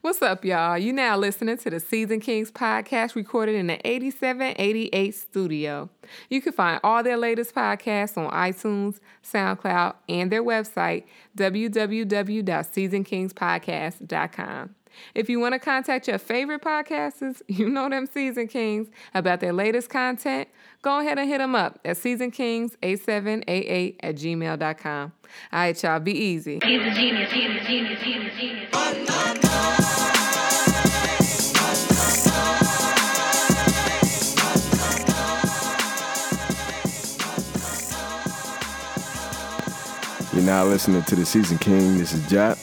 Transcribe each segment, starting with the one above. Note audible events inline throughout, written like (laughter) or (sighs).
What's up, y'all? You now listening to the Season Kings podcast recorded in the 8788 studio. You can find all their latest podcasts on iTunes, SoundCloud, and their website, www.seasonkingspodcast.com. If you want to contact your favorite podcasters, (laughs) you know them Season Kings, about their latest content, go ahead and hit them up at seasonkings8788 at gmail.com. All right, y'all, be easy. He's a genius, genius, genius. Now listening to the Season King. This is Jot.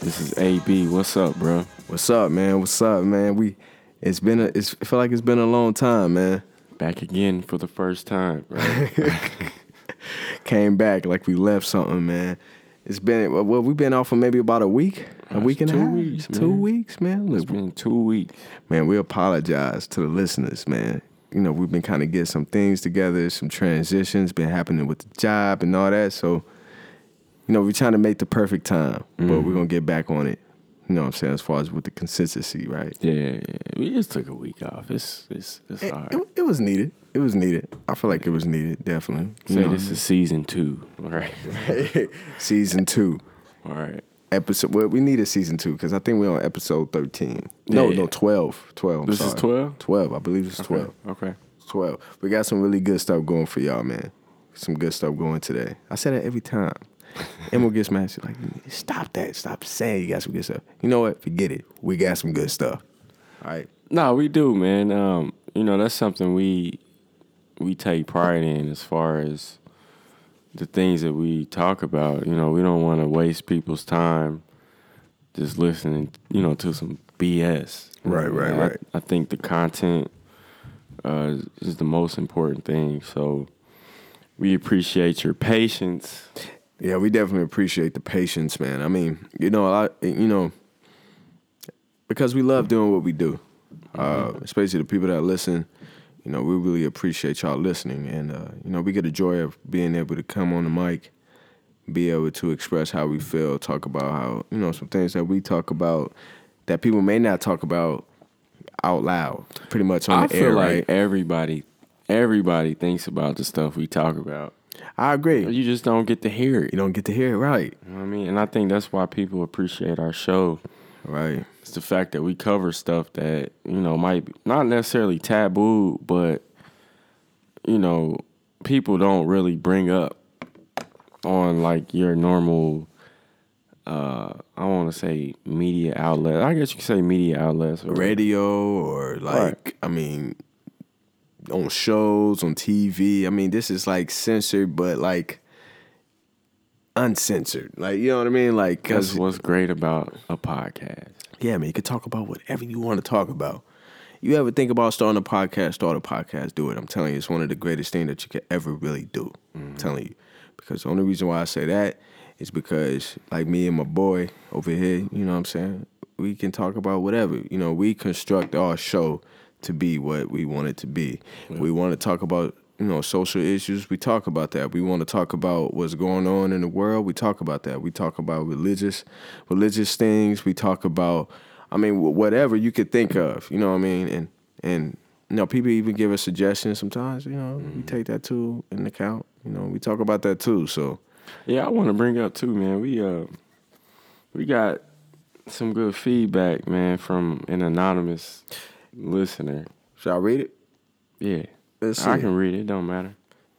This is AB. What's up, bro? What's up, man? What's up, man? We it's been a it's I feel like it's been a long time, man. Back again for the first time, bro. (laughs) Came back like we left something, man. It's been well, we've been off for maybe about a week, a That's week and a two half, weeks, two man. weeks, man. It's been two weeks. man, we apologize to the listeners, man. You know, we've been kind of getting some things together, some transitions been happening with the job and all that. So, you know, we're trying to make the perfect time, but Mm-hmm. we're gonna get back on it. You know what I'm saying? As far as with the consistency, right? Yeah, yeah. We just took a week off. It's it's it's It, all right. it, it was needed. It was needed. I feel like it was needed, definitely. You know, this is season two. All (laughs) right. (laughs) season two, All right. episode. Well, we needed season two because I think we're on episode thirteen. No, Yeah. no, 12. 12. I'm This is 12? 12. I believe it's 12. Okay. 12. We got some really good stuff going for y'all, man. Some good stuff going today. I say that every time. Emma gets mad. She's like, stop that. Stop saying you got some good stuff. You know what? Forget it. We got some good stuff. All right. No, we do, man. Um, you know, that's something we we take pride in as far as the things that we talk about. You know, we don't want to waste people's time just listening, you know, to some BS. You Right, right, I, right. I think the content uh, is the most important thing. So we appreciate your patience. Yeah, we definitely appreciate the patience, man. I mean, you know, a lot, you know, because we love doing what we do, uh, especially the people that listen. You know, we really appreciate y'all listening, and uh, you know, we get a joy of being able to come on the mic, be able to express how we feel, talk about how you know some things that we talk about that people may not talk about out loud, pretty much on I the feel air, like right? everybody, everybody thinks about the stuff we talk about. I agree. You just don't get to hear it. You don't get to hear it right, You know what I mean? And I think that's why people appreciate our show. right? It's the fact that we cover stuff that, you know, might be not necessarily taboo, but, you know, people don't really bring up on like your normal, uh, I want to say media outlet. I guess you could say media outlets. Or, radio or like Right. I mean on shows on TV. I mean this is like censored but like uncensored. Like you know what I mean? Like That's cuz what's great about a podcast. yeah, man, you can talk about whatever you want to talk about. You ever think about starting a podcast, start a podcast, do it. I'm telling you, it's one of the greatest things that you could ever really do. I'm mm-hmm. telling you. Because the only reason why I say that is because, like me and my boy over here, you know what I'm saying? We can talk about whatever. You know, we construct our show to be what we want it to be. We want to talk about, you know, social issues, we talk about that. We want to talk about what's going on in the world, we talk about that. We talk about religious religious things, we talk about I mean, whatever you could think of, you know what I mean? And and you know, people even give us suggestions sometimes. You know, we take that too in account. You know, we talk about that too. So Yeah, I want to bring up too, man. We uh, we got some good feedback, man, from an anonymous listener. should I read it? Yeah, Let's I can read it. Don't matter.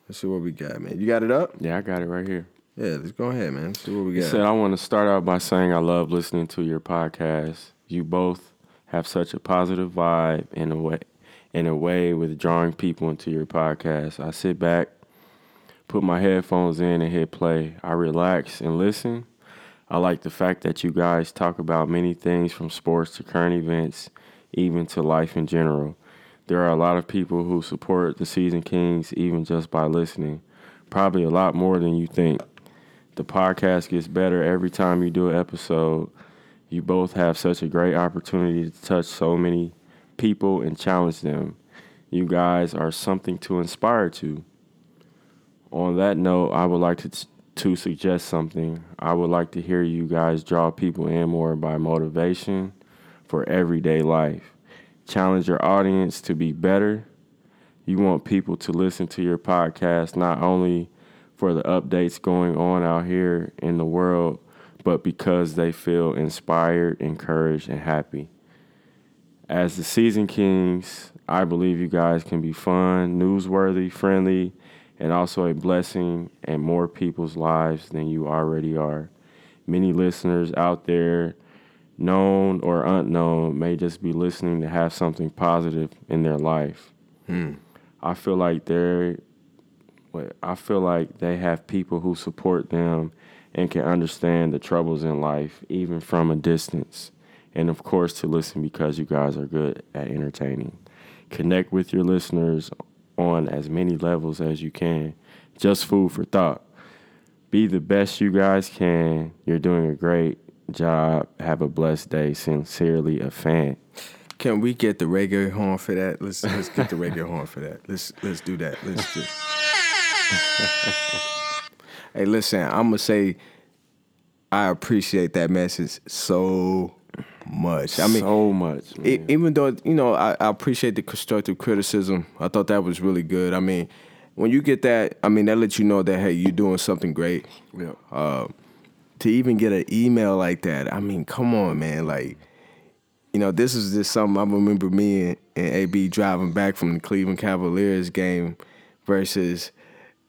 Let's see what we got, man. You got it up? Yeah, I got it right here. Yeah, let's go ahead, man. Let's see what we got. He said, "I want to start out by saying I love listening to your podcast. You both have such a positive vibe in a way, in a way with drawing people into your podcast. I sit back, put my headphones in, and hit play. I relax and listen. I like the fact that you guys talk about many things from sports to current events, even to life in general. There are a lot of people who support the Season Kings even just by listening. Probably a lot more than you think. The podcast gets better every time you do an episode. You both have such a great opportunity to touch so many people and challenge them. You guys are something to inspire to. On that note, I would like to to suggest something. I would like to hear you guys draw people in more by motivation, for everyday life. Challenge your audience to be better. You want people to listen to your podcast not only for the updates going on out here in the world, but because they feel inspired, encouraged, and happy. As the Season Kings, I believe you guys can be fun, newsworthy, friendly, and also a blessing in more people's lives than you already are. Many listeners out there, known or unknown, may just be listening to have something positive in their life. Hmm. I feel like they're I feel like they have people who support them and can understand the troubles in life even from a distance. And of course to listen because you guys are good at entertaining. Connect with your listeners on as many levels as you can. Just food for thought. Be the best you guys can. You're doing a great job. Have a blessed day. Sincerely, a fan. Can we get the reggae horn for that? Let's let's get the reggae horn for that. Let's let's do that. Let's do. (laughs) hey, listen, I'm gonna say I appreciate that message so much. I mean, so much. Man. even though you know I, I appreciate the constructive criticism i thought that was really good i mean when you get that i mean that lets you know that hey you're doing something great Yeah. uh, to even get an email like that i mean come on man like you know this is just something i remember me and, and ab driving back from the cleveland cavaliers game versus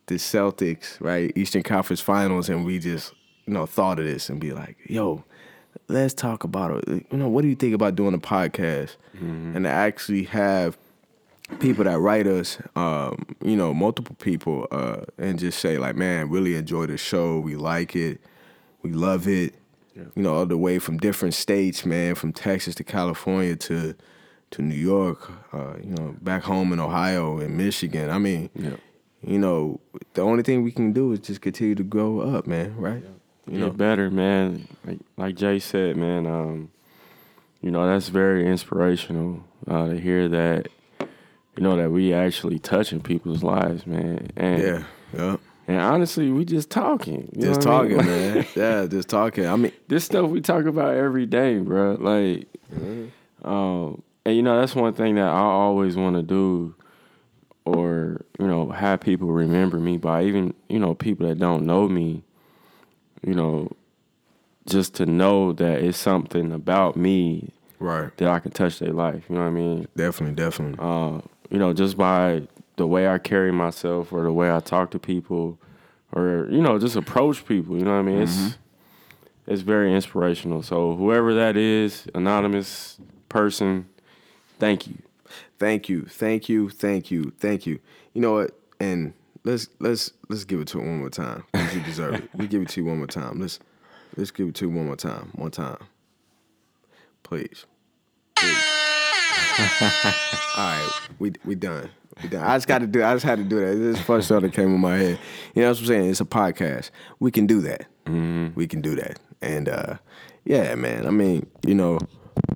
the celtics right eastern conference finals and we just you know thought of this and be like yo let's talk about it. You know, what do you think about doing a podcast and to actually have people that write us, um, you know, multiple people, uh, and just say like, man, really enjoy the show. We like it. We love it. You know, all the way from different states, man, from Texas to California to to New York, uh, you know, back home in Ohio and Michigan. I mean, Yeah. you know, the only thing we can do is just continue to grow up, man, right? You Get know, better, man. Like like Jay said, man. Um, you know that's very inspirational uh, to hear that. You know that we actually touching people's lives, man. And yeah, yeah. And honestly, we just talking. you Just know what I mean? talking, (laughs) man. Yeah, just talking. I mean, this stuff we talk about every day, bro. Like, um, and you know that's one thing that I always want to do, or you know, have people remember me by even you know people that don't know me, you know, just to know that it's something about me right. that I can touch their life. You know what I mean? Definitely, definitely. uh, you know, just by the way I carry myself or the way I talk to people or, you know, just approach people, you know what I mean? It's mm-hmm. it's very inspirational. So whoever that is, anonymous person, thank you. Thank you, thank you, thank you, thank you. You know what? And let's let's let's give it to one more time you deserve it. We give it to you one more time. Let's let's give it to you one more time. One time. Please. (laughs) All right, we we done. We done. I just got to do. I just had to do that. This first thought that came in my head. You know what I'm saying? It's a podcast. We can do that. We can do that. And uh, yeah, man. I mean, you know,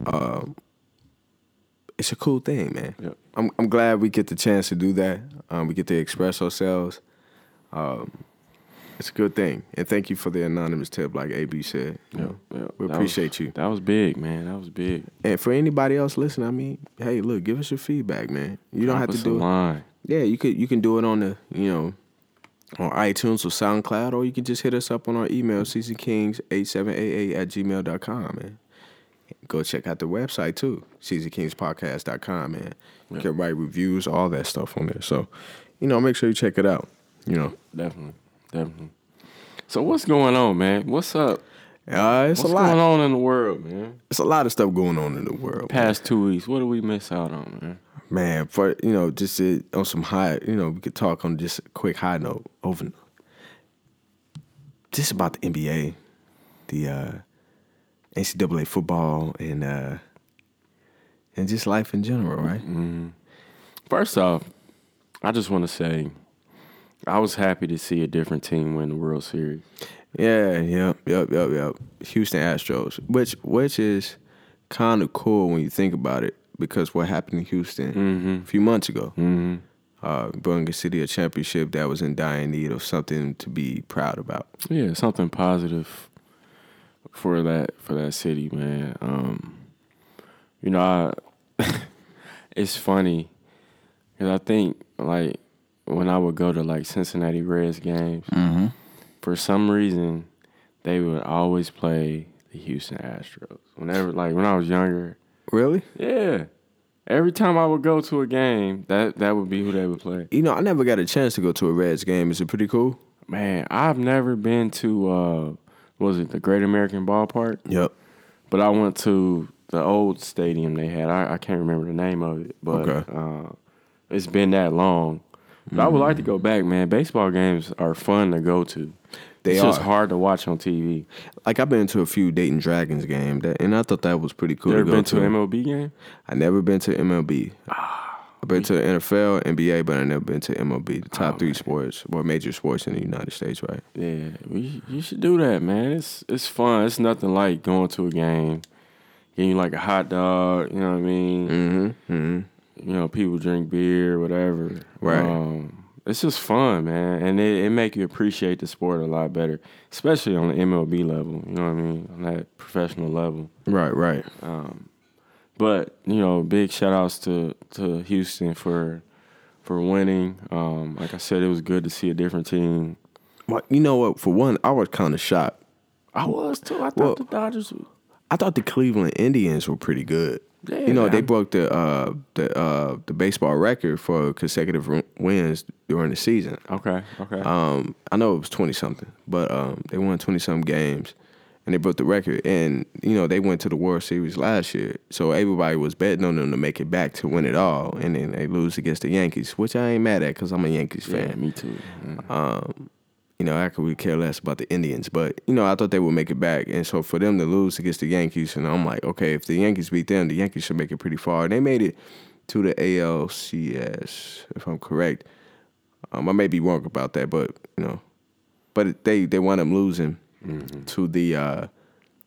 um, it's a cool thing, man. Yep. I'm I'm glad we get the chance to do that. Um, we get to express ourselves. Um, it's a good thing, and thank you for the anonymous tip, like AB said. You know, Yeah, we appreciate was- you. That was big, man. That was big. And for anybody else listening, I mean, hey, look, give us your feedback, man. You don't Drop have to do it. line. Yeah, you could you can do it on the you know on iTunes or SoundCloud, or you can just hit us up on our email, seasonkings8788 at gmail.com, man. Go check out the website too, seasonkingspodcast.com, man. You can write reviews, all that stuff on there. So, you know, make sure you check it out. You know, Definitely. Definitely. So what's going on, man? What's up? uh, it's What's a lot. going on in the world, man? It's a lot of stuff going on in the world. Past two weeks, what do we miss out on, man? Man, for you know, just to, on some high, you know, we could talk on just a quick high note over just about the NBA, the uh, NCAA football, and uh, and just life in general, right? First off, I just want to say I was happy to see a different team win the World Series. Yeah, yep, yep, yep, yep. Houston Astros, which which is kind of cool when you think about it, because what happened in Houston a few months ago, Mm-hmm. uh, the city a championship that was in dire need of something to be proud about. Yeah, something positive for that for that city, man. Um, You know, I, (laughs) it's funny because I think like when I would go to like Cincinnati Reds games, Mm-hmm. for some reason they would always play the Houston Astros. Whenever like when I was younger, Really? yeah. Every time I would go to a game, that that would be who they would play. You know, I never got a chance to go to a Reds game. Is it pretty cool? Man, I've never been to uh was it the Great American Ballpark? Yep. But I went to the old stadium they had. I, I can't remember the name of it, but Okay. uh, it's been that long. But I would like to go back, man. Baseball games are fun to go to. They it's just hard to watch on TV. Like I've been to a few Dayton Dragons game, that, and I thought that was pretty cool You ever to been to. to an MLB game? I never been to MLB. Ah, I've been to the NFL, NBA, but I never been to MLB, the Oh, top three sports or major sports in the United States, right? Yeah, we, you should do that, man. It's it's fun. It's nothing like going to a game, getting like a hot dog. You know what I mean? Mm-hmm. Mm-hmm. You know, people drink beer, whatever. Right. Um, it's just fun, man, and it, it make you appreciate the sport a lot better, especially on the MLB level. You know what I mean, on that professional level. Right, right. But you know, big shout outs to to Houston for for winning. Um, like I said, it was good to see a different team. Well, you know what? For one, I was kind of shocked. I was too. I thought Well- the Dodgers. I thought the Cleveland Indians were pretty good. Yeah, you know, they broke the uh, the uh, the baseball record for consecutive wins during the season. Okay. Okay. Um, I know it was twenty something, but um, they won twenty something games, and they broke the record. And you know, they went to the World Series last year, so everybody was betting on them to make it back to win it all, and then they lose against the Yankees, which I ain't mad at because I'm a Yankees fan. yeah, me too. Mm. Um, you know, I could really care less about the Indians, but you know, I thought they would make it back, and so for them to lose against the Yankees, and I'm like, okay, if the Yankees beat them, the Yankees should make it pretty far. And They made it to the ALCS, if I'm correct. Um, I may be wrong about that, but you know, but they they wound up losing to the uh,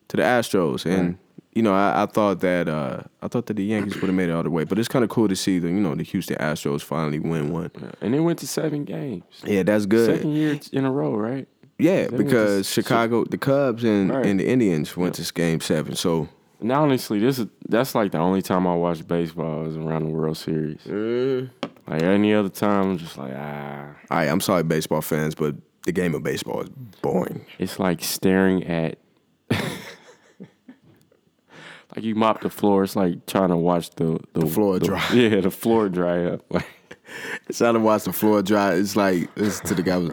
to the Astros, and you know, I, I thought that uh, I thought that the Yankees would have made it all the way, but it's kind of cool to see the you know the Houston Astros finally win one. Yeah. And they went to seven games. Yeah, that's good. Second year in a row, right? Yeah, They to because s- Chicago, the Cubs and, Right. and the Indians went to Game Seven. So And honestly, this is that's like the only time I watch baseball is around the World Series. Like any other time, I'm just like ah. all right, I'm sorry, baseball fans, but the game of baseball is boring. It's like staring at. Like you mop the floor. It's like trying to watch the the, floor dry. (laughs) Yeah, the floor dry up. Like (laughs) It's how to watch the floor dry. It's like listen to the guy.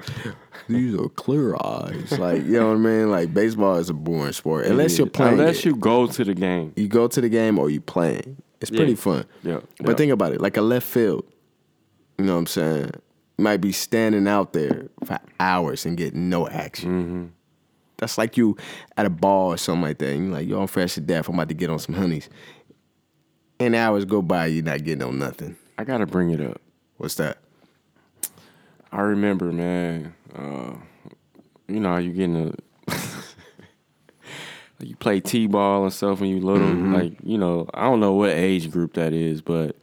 These are clear eyes. Like you know what I mean. Like baseball is a boring sport unless you're playing. Unless it. you go to the game. you go to the game or you playing. It's pretty Yeah. fun. Yeah, But yeah. think about it, like a left field. You know what I'm saying? Might be standing out there for hours and get no action. Mm-hmm. Mm-hmm. That's like you at a bar or something like that. And you're like, yo, I'm fresh to death. I'm about to get on some honeys. And hours go by, you're not getting on nothing. I gotta bring it up. What's that? I remember, man. Uh, you know, how you getting a (laughs) you play t-ball and stuff when you little. Like you know, I don't know what age group that is, but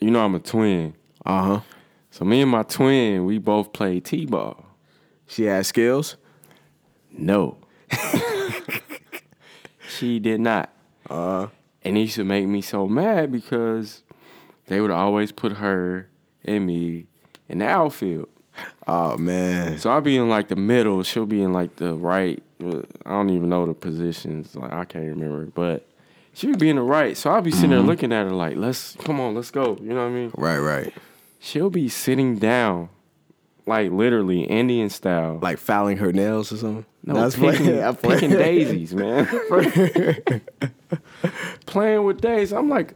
you know, I'm a twin. Uh huh. So me and my twin, we both played t-ball. She has skills. No, (laughs) she did not. Uh, And it used to make me so mad because they would always put her and me in the outfield. oh man. So I'll be in like the middle. She'll be in like the right. I don't even know the positions. Like I can't remember, but she would be in the right. So I'll be sitting there looking at her like, "Let's come on, let's go." You know what I mean? Right, right. She'll be sitting down, like literally Indian style, Like filing her nails or something. no, That's picking, funny. I play- picking daisies, (laughs) man. (laughs) Playing with daisies. I'm like,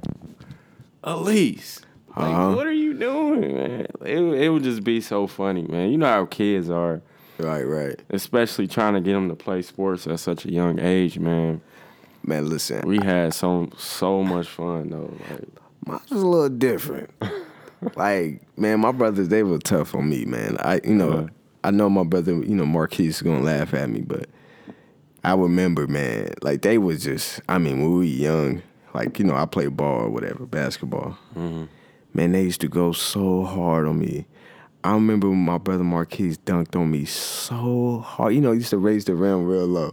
Elise. Like, Uh-huh. what are you doing, man? It, it would just be so funny, man. You know how kids are. Right, right. especially trying to get them to play sports at such a young age, man. Man, listen. We had so so much fun though. Like, Mine was a little different. Like, man, my brothers, they were tough on me, man. I, you know, Uh-huh. I know my brother, you know, Marquise is gonna laugh at me, but I remember, man, like they was just, I mean, when we were young, like, you know, I played ball or whatever, basketball. Man, they used to go so hard on me. I remember when my brother Marquise dunked on me so hard. You know, he used to raise the rim real low.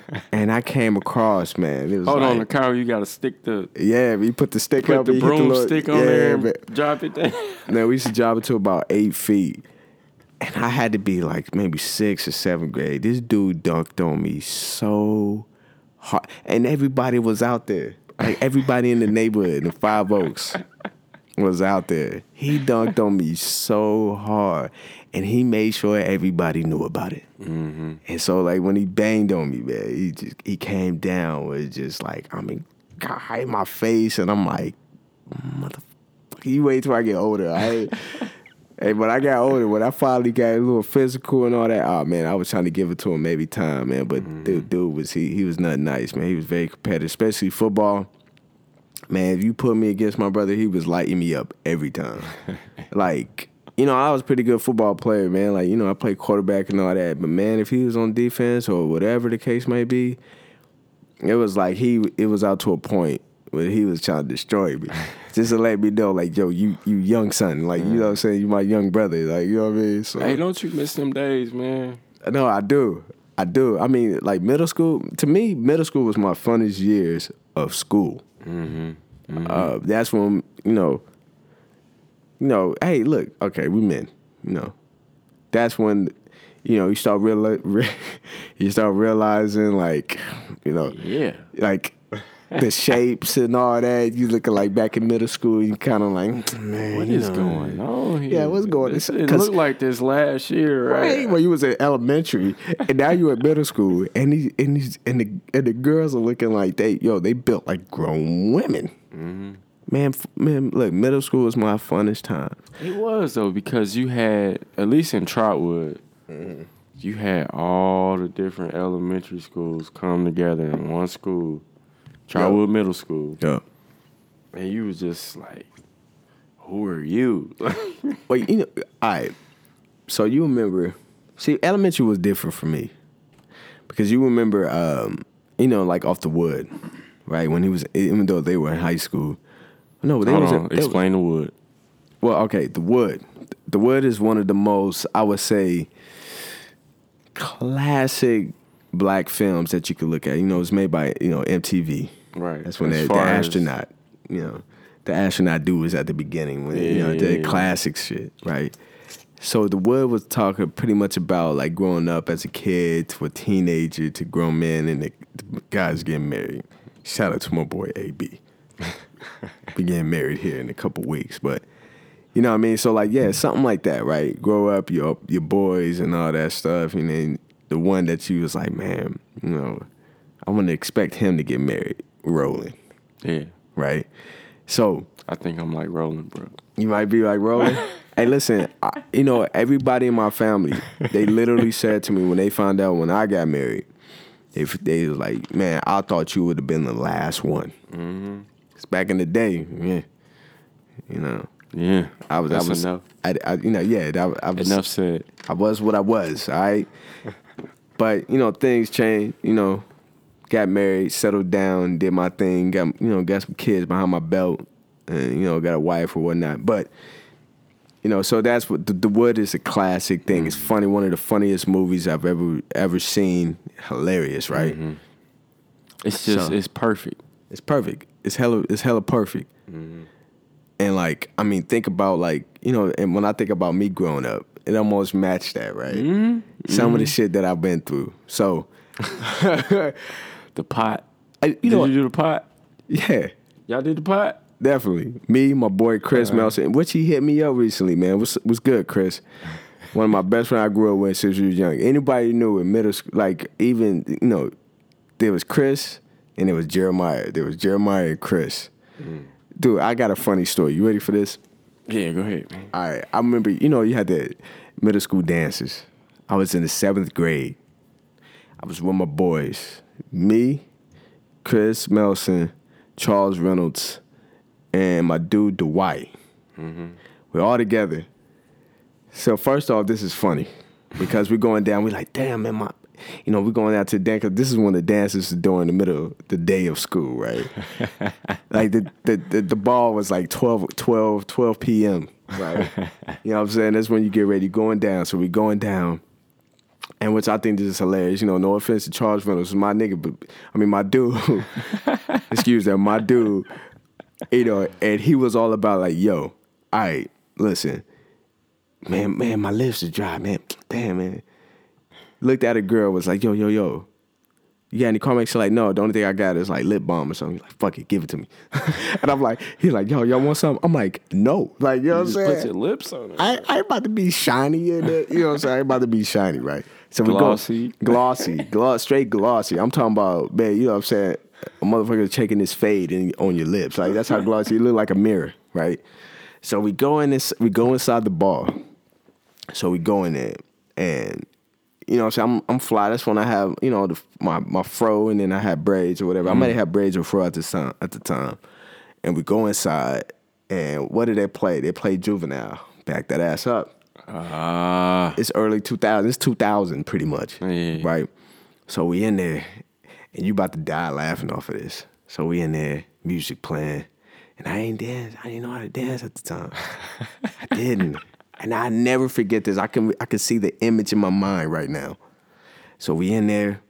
(laughs) and I came across, man. It was Hold on, the car, You gotta stick the Yeah, we put the stick put up. the we hit little- broomstick on yeah, there and man. drop it down. (laughs) Man, we used to drop it to about eight feet. And I had to be like maybe sixth or seventh grade. This dude dunked on me so hard. And everybody was out there. Like everybody in the neighborhood in Five Oaks was out there. He dunked on me so hard. And he made sure everybody knew about it. Mm-hmm. And so like when he banged on me, man, he just he came down with just like, I mean, God, in my face. And I'm like, motherfucker, you wait till I get older. I (laughs) Hey, when I got older, when I finally got a little physical and all that, oh man, I was trying to give it to him maybe time, man. But mm-hmm. dude, dude was he he was not nice, man. He was very competitive, especially football. Man, if you put me against my brother, he was lighting me up every time. (laughs) like, you know, I was a pretty good football player, man. Like, you know, I played quarterback and all that. But man, if he was on defense or whatever the case may be, it was like he it was out to a point where he was trying to destroy me. (laughs) Just to let me know, like, yo, you you young son. Like, you know what I'm mm. saying? You my young brother. Like, you know what I mean? So hey, don't you miss them days, man? no, I do. I do. I mean, like middle school, to me, middle school was my funnest years of school. Mm-hmm. Mm-hmm. Uh, that's when, you know, you know, hey, look, okay, we men, you know. That's when, you know, you start real, re- (laughs) you start realizing like, you know, Yeah. like the (laughs) shapes and all that. You looking like back in middle school, you kind of like, (tsk) man, what is know, going on here? Yeah, what's going- it's- It looked like this last year, right? Right, when you was in elementary, and now you at middle school, and these and these and the and the girls are looking like they yo they built like grown women. Mm-hmm. Man, man, look, middle school was my funnest time. It was though because you had at least in Trotwood, Mm-hmm. you had all the different elementary schools come together in one school, Trotwood Middle School, Yeah. and you was just like, "Who are you?" (laughs) Well, you know, all right. So you remember? See, elementary was different for me because you remember, um, you know, like off the wood, right? When he was, even though they were in high school. No, they Hold was. on, they was- explain the wood. Well, okay, The Wood. The Wood is one of the most, I would say, classic black films that you could look at. You know, it's made by, you know, MTV. Right. That's when As the, the as- astronaut, you know, the astronaut dude was at the beginning when, you Yeah, know, yeah, the yeah. classic shit, right? So The Wood was talking pretty much about like growing up as a kid to a teenager to grown men and the, the guys getting married. Shout out to my boy AB. (laughs) (laughs) we getting married here in a couple weeks, but you know what I mean? So like, yeah, something like that, right? Grow up, your your boys and all that stuff, and then the one that you was like, man, you know, I want to expect him to get married, rolling, Yeah, right? So I think I'm like rolling, bro. you might be like, rolling. (laughs) hey, listen, I, you know, everybody in my family, they literally (laughs) said to me when they found out when I got married, they they was like, man, I thought you would have been the last one. Mm-hmm. Cause back in the day, yeah, you know. Yeah, I was, That's I was, enough. I, I, you know, yeah, I, I was, Enough said. I was what I was, all right. (laughs) but you know, things changed. You know, got married, settled down, did my thing, got you know, got some kids behind my belt, and you know, got a wife or whatnot. But you know, so that's what the, the Wood is a classic thing. It's mm-hmm. funny, one of the funniest movies I've ever ever seen. Hilarious, right? Mm-hmm. It's just So- it's perfect. It's perfect. It's hella it's hella perfect. Mm-hmm. And like, I mean, think about like, you know, and when I think about me growing up, it almost matched that, right? Mm-hmm. Some of the mm-hmm. shit that I've been through. So, (laughs) The pot. I, you did know, you do the pot? yeah, Y'all did the pot? definitely. Me, my boy Chris Uh-huh. Melson, which he hit me up recently, man. Was was good, Chris. (laughs) One of my best friends I grew up with since we was young. Anybody knew in middle school, like even you know, there was Chris and it was Jeremiah. There was Jeremiah and Chris. Mm. Dude, I got a funny story. You ready for this? Yeah, go ahead, man. All right. I remember, you know, you had the middle school dances. I was in the seventh grade. I was with my boys. Me, Chris Melson, Charles Reynolds, and my dude Dwight. We're all together. So first off, this is funny because we're going down. We're like, damn, man, my, you know, we're going out to dance because this is when the dances is during the middle of the day of school, right? (laughs) like the, the the the ball was like 12, 12, 12 p.m. Right? (laughs) you know what I'm saying? That's when you get ready going down. So we're going down. And which I think this is hilarious. You know, no offense to Charles Reynolds, my nigga, but I mean my dude. (laughs) excuse that, my dude. You know, and he was all about like, yo, all right, listen, man, man, my lips are dry, man. Damn, man. Looked at a girl, was like, yo, yo, yo. You got any Carmex? She's like, no, the only thing I got is like lip balm or something. He's like, fuck it, give it to me. (laughs) and I'm like, he's like, yo, y'all want something? I'm like, no. Like, you know what I'm Just saying? put your lips on it. I, I ain't about to be shiny in it. You know what I'm saying? I ain't about to be shiny, right? So Glossy. we go glossy, gloss, straight glossy. I'm talking about, man, you know what I'm saying? A motherfucker checking this fade in, on your lips. Like that's how (laughs) glossy you look like a mirror, right? So we go in this, we go inside the bar. So we go in there and you know what I'm saying? I'm, I'm fly. That's when I have, you know, the, my my fro and then I had braids or whatever. I might have had braids or fro at the time at the time. And we go inside and what did they play? They played Juvenile. Back that ass up Ah, it's early 2000 it's 2000 pretty much Yeah. right so we in there and you about to die laughing off of this so we in there music playing and i ain't dance i didn't know how to dance at the time (laughs) i didn't and i never forget this i can i can see the image in my mind right now so we in there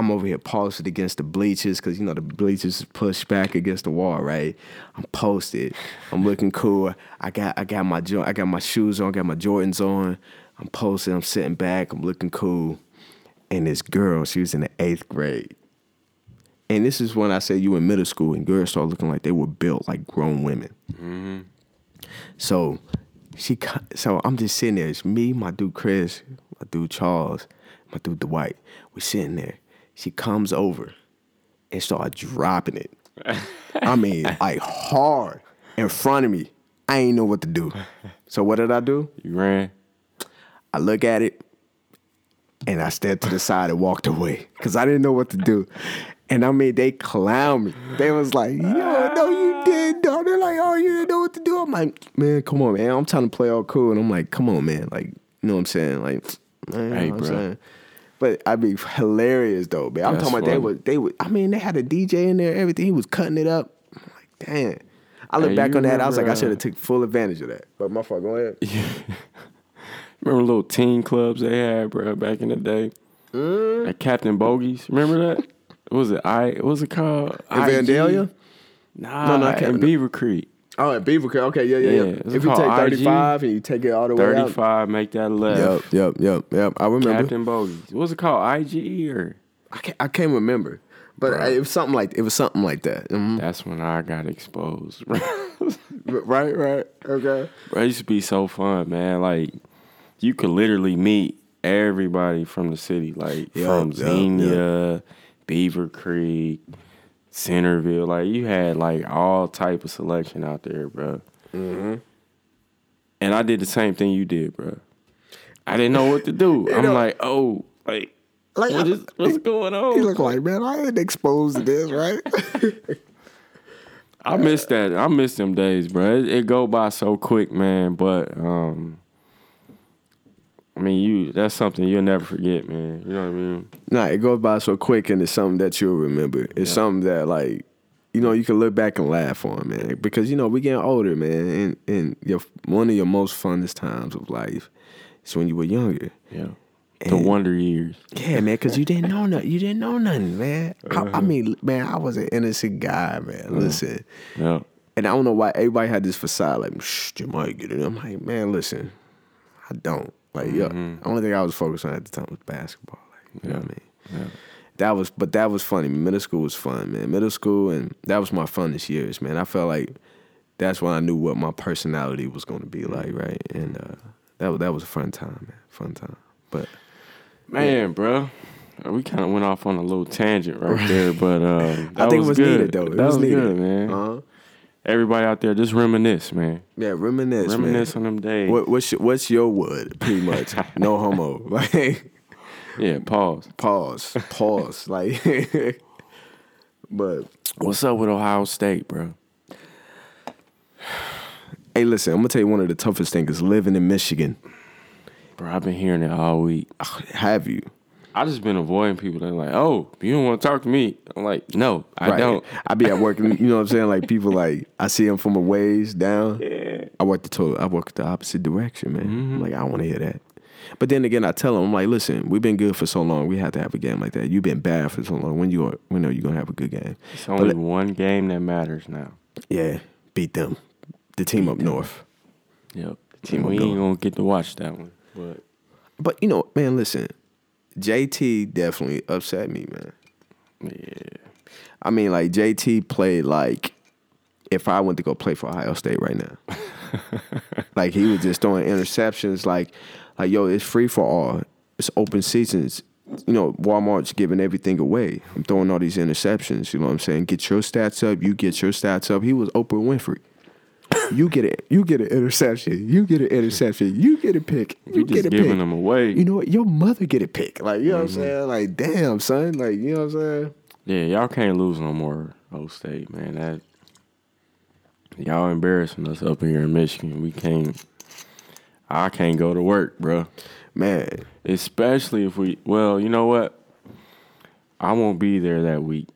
I'm over here posted against the bleachers because you know the bleachers pushed back against the wall, right? I'm posted. I'm looking cool. I got I got my I got my shoes on, I got my Jordans on. I'm posted. I'm sitting back. I'm looking cool. And this girl, she was in the eighth grade. And this is when I say you in middle school and girls start looking like they were built like grown women. Mm-hmm. So she, so I'm just sitting there. It's me, my dude Chris, my dude Charles, my dude Dwight. We sitting there. She comes over and start dropping it. I mean, (laughs) like hard in front of me. I ain't know what to do. So what did I do? you ran. I look at it and I stepped to the side and walked away because I didn't know what to do. And I mean, they clown me. They was like, yo, no, you did, dog. They're like, oh, you didn't know what to do. I'm like, man, come on, man. I'm trying to play all cool. And I'm like, come on, man. Like, you know what I'm saying? Like, man, you know Hey, what I'm bro. saying? But I'd be hilarious though, man. I'm That's talking about they funny. would, they would. I mean, they had a DJ in there, everything. He was cutting it up. I'm like, damn. I look Hey, back on that. I was like, I should have took full advantage of that. But my fault. Go ahead. Yeah. (laughs) Remember little teen clubs they had, bro, back in the day? Mm. At Captain Bogies. Remember that? What was it? I what was it called? In Vandalia? Nah, No, no, I in can't- Beavercreek. Oh, at Beavercreek. Okay, yeah, yeah, yeah. Yeah, if you take called 35 and you take it all the way out. 35, make that left. Yep, yep, yep, yep. I remember. Captain Bogies. What was it called? IGE or? I can't, I can't remember, but Bruh. it was something like it was something like that. Mhm. That's when I got exposed. (laughs) Right, right. Okay. Bro, it used to be so fun, man. Like you could literally meet everybody from the city, like Yup, from yup, Xenia, Beavercreek, Centerville. Like you had like all type of selection out there, bro. Mm-hmm. And I did the same thing you did, bro. I didn't know what to do. (laughs) I'm know- like, oh, like, Like, what is, what's (laughs) going on? You look like man. I ain't exposed to this, right? (laughs) I miss that. I miss them days, bro. It, it go by so quick, man. But um, I mean, you that's something you'll never forget, man. You know what I mean? nah, it goes by so quick, and it's something that you'll remember. It's something that like. You know, you can look back and laugh on, man, because you know we getting older, man, and and your one of your most funnest times of life is when you were younger. Yeah. The wonder years. Yeah, man, because you didn't know nothing. You didn't know nothing, man. I, I uh-huh. mean, man, I was an innocent guy, man. Uh-huh. Listen, Yeah. and I don't know why everybody had this facade, like, shh, you might get it. I'm like, man, listen, I don't. Like, yo, the only thing I was focused on at the time was basketball. Like, you know what I mean? That was, but that was funny. Middle school was fun, man. Middle school, and that was my funnest years, man. I felt like that's when I knew what my personality was going to be like, right? And uh, that was that was a fun time, man. Fun time. But Man, bro. We kind of went off on a little tangent right there, (laughs) but um, I think it was good. needed though. It that was, was, needed, good, man. Uh-huh. Everybody out there, just reminisce, man. Yeah, reminisce, Reminisce man. on them days. What, what's your, what's your wood? Pretty much, (laughs) no homo. (laughs) Like, Yeah, pause. pause, pause. (laughs) Like, but What's up with Ohio State, bro? hey, listen, I'm gonna tell you one of the toughest things is living in Michigan. Bro, I've been hearing it all week. Have you? I just been avoiding people. They're like, "Oh, you don't want to talk to me." I'm like, "No, I Right. don't." I be at work, and you know what I'm saying? Like people, like I see them from a ways down. Yeah. I work the total. I work the opposite direction, man. Mm-hmm. I'm like I don't want to hear that. But then again, I tell them, I'm like, listen, we've been good for so long. We have to have a game like that. You've been bad for so long. When you are, when are you gonna have a good game? It's only let- one game that matters now. Yeah, beat them, the team up north. Yep. Team we ain't go. gonna get to watch that one. But But you know, man, listen, JT definitely upset me, man. yeah. I mean, like JT played like if I went to go play for Ohio State right now. (laughs) like he was just throwing interceptions, like like yo, it's free for all. It's open seasons. You know, Walmart's giving everything away. I'm throwing all these interceptions. You know what I'm saying? Get your stats up. You get your stats up. He was Oprah Winfrey. You get it. You get an interception. You get an interception. You get a pick. You You get just a giving pick. them away. You know what? Your mother get a pick. Like you know what I'm mm-hmm. saying? Like damn, son. Like you know what I'm saying? Yeah, y'all can't lose no more, O State, man. That y'all embarrassing us up here in Michigan. We can't. I can't go to work, bro. Man, Especially if we. Well, you know what? I won't be there that week,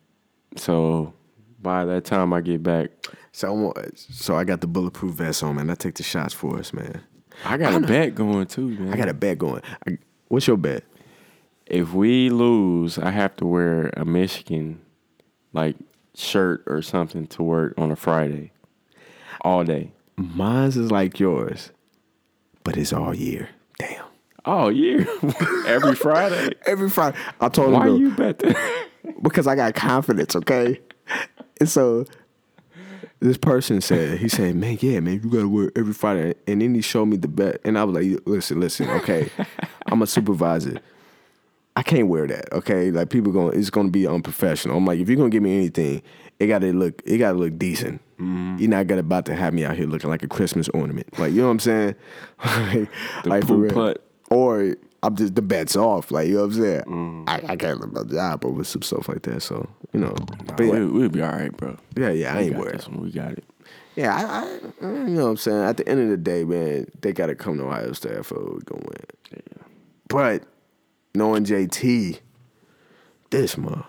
so by that time I get back, So I'm, so I got the bulletproof vest on, man. I take the shots for us, man. I got a bet going too, man. I got a bet going. I, what's your bet? If we lose, I have to wear a Michigan like shirt or something to work on a Friday, all day. Mine's is like yours, but it's all year. Damn. All year, (laughs) every Friday. (laughs) Every Friday, I told him Why you bet that? because I got confidence, okay? And so this person said, he said, man, yeah, man, you gotta work every Friday. And then he showed me the bet. And I was like, listen, listen, okay. (laughs) I'm a supervisor. I can't wear that, okay? Like people going it's gonna be unprofessional. I'm like, if you're gonna give me anything, it gotta look it gotta look decent. Mm-hmm. You're not gonna about to have me out here looking like a Christmas ornament. Like, you know what I'm saying? (laughs) like, The like, for real. putt. Or I'm just the bet's off. Like, you know what I'm saying? Mm. I, I can't look my job over some stuff like that. So, you know. But yeah, we, we'll be all right, bro. yeah, yeah, I We ain't worried. We got it. Yeah, I, I, you know what I'm saying. At the end of the day, man, they got to come to Ohio State for we gonna win. But knowing JT, this month,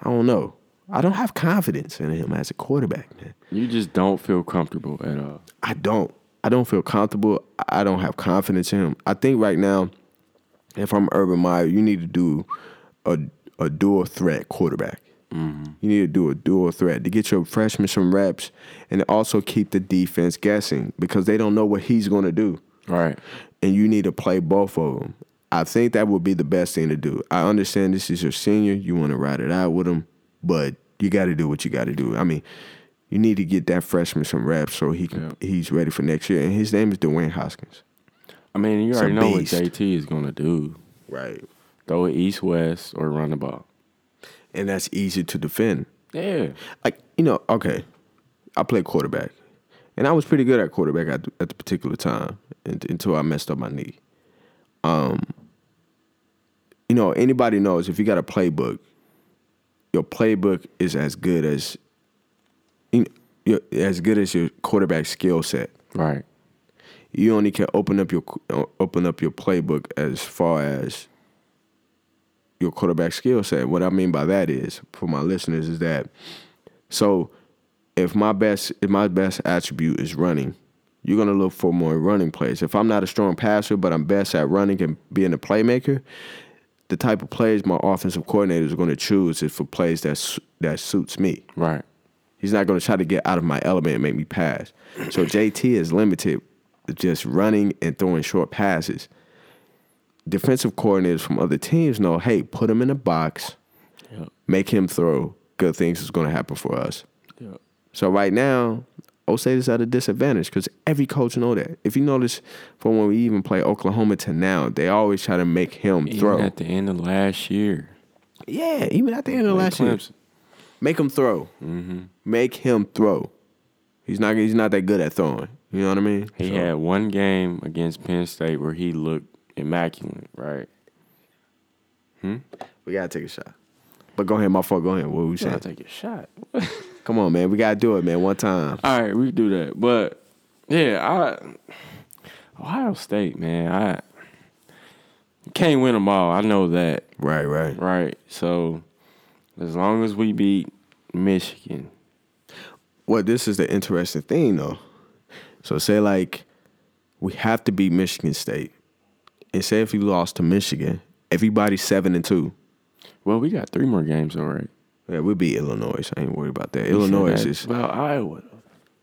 I don't know. I don't have confidence in him as a quarterback, man. You just don't feel comfortable at all. I don't. I don't feel comfortable. I don't have confidence in him. I think right now, if I'm Urban Meyer, you need to do a a dual threat quarterback. Mm-hmm. You need to do a dual threat to get your freshmen some reps and also keep the defense guessing because they don't know what he's going to do. Right. And you need to play both of them. I think that would be the best thing to do. I understand this is your senior. You want to ride it out with him, but you got to do what you got to do. I mean, you need to get that freshman some reps so he can he's ready for next year. And his name is Dwayne Haskins. I mean, you already know what. JT is gonna do. Right. Throw it east west or run the ball. And that's easy to defend. Yeah. Like, you know, okay, I played quarterback. And I was pretty good at quarterback at, the- at the particular time until I messed up my knee. Um, you know, anybody knows if you got a playbook, your playbook is as good as you know, as good as your quarterback skill set. Right. You only can open up your open up your playbook as far as your quarterback skill set. What I mean by that is, for my listeners, is that so if my best if my best attribute is running, you're gonna look for more running plays. If I'm not a strong passer, but I'm best at running and being a playmaker, the type of plays my offensive coordinator is going to choose is for plays that that suits me. Right. He's not going to try to get out of my element and make me pass. So JT is limited just running and throwing short passes. Defensive coordinators from other teams know, hey, put him in a box, Yep. make him throw. Good things is going to happen for us. Yep. So right now, Osage is at a disadvantage because every coach know that. If you notice, from when we even play Oklahoma to now, they always try to make him Even throw. at the end of last year. yeah, even at the end of Like last year, make him throw. Mm-hmm. Make him throw. He's not. He's not that good at throwing. You know what I mean? He So- had one game against Penn State where he looked immaculate, right? Hmm? We gotta take a shot. But go ahead, my fault. Go ahead. What were we You saying? gotta take a shot. (laughs) (laughs) Come on, man. We gotta do it, man. One time. All right, we do that. But yeah, I Ohio State, man, I can't win them all. I know that, Right, right. right? So as long as we beat Michigan, Well, this is the interesting thing, though. So say like we have to beat Michigan State, and say if we lost to Michigan, everybody's seven and two. Well, we got three more games, all right. Yeah, we'll beat Illinois. I ain't worried about that. Illinois Said that is about Iowa.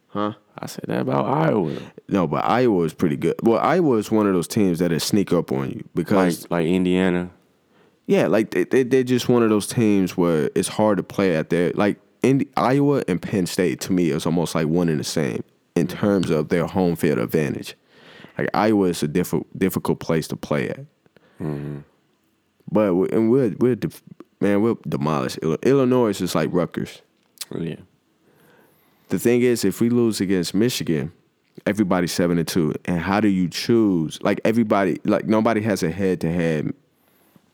huh? I said that about Iowa. No, but Iowa is pretty good. Well, Iowa is one of those teams that sneak up on you because like Indiana. yeah, like they, they they're just one of those teams where it's hard to play at their like Indi- Iowa and Penn State to me is almost like one and the same in terms of their home field advantage. Like Iowa is a difficult difficult place to play at. Mm-hmm. But we, and we're we're man we'll demolish Illinois is just like Rutgers. Yeah. The thing is, if we lose against Michigan, everybody's seven and two. And how do you choose? Like everybody, like nobody has a head to head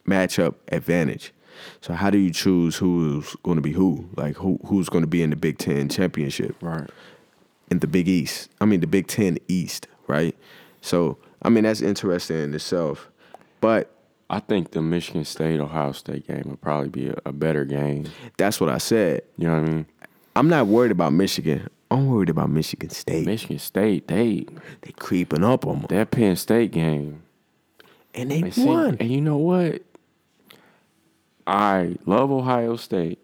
matchup advantage. So how do you choose who's going to be who? Like who who's going to be in the Big Ten championship Right. In the Big East? I mean the Big Ten East, right? So I mean that's interesting in itself. But I think the Michigan State Ohio State game would probably be a, a better game. that's what I said. You know what I mean? I'm not worried about Michigan. I'm worried about Michigan State. Michigan State, they they creeping up on them, that Penn State game. and they see- won. and you know what? I love Ohio State,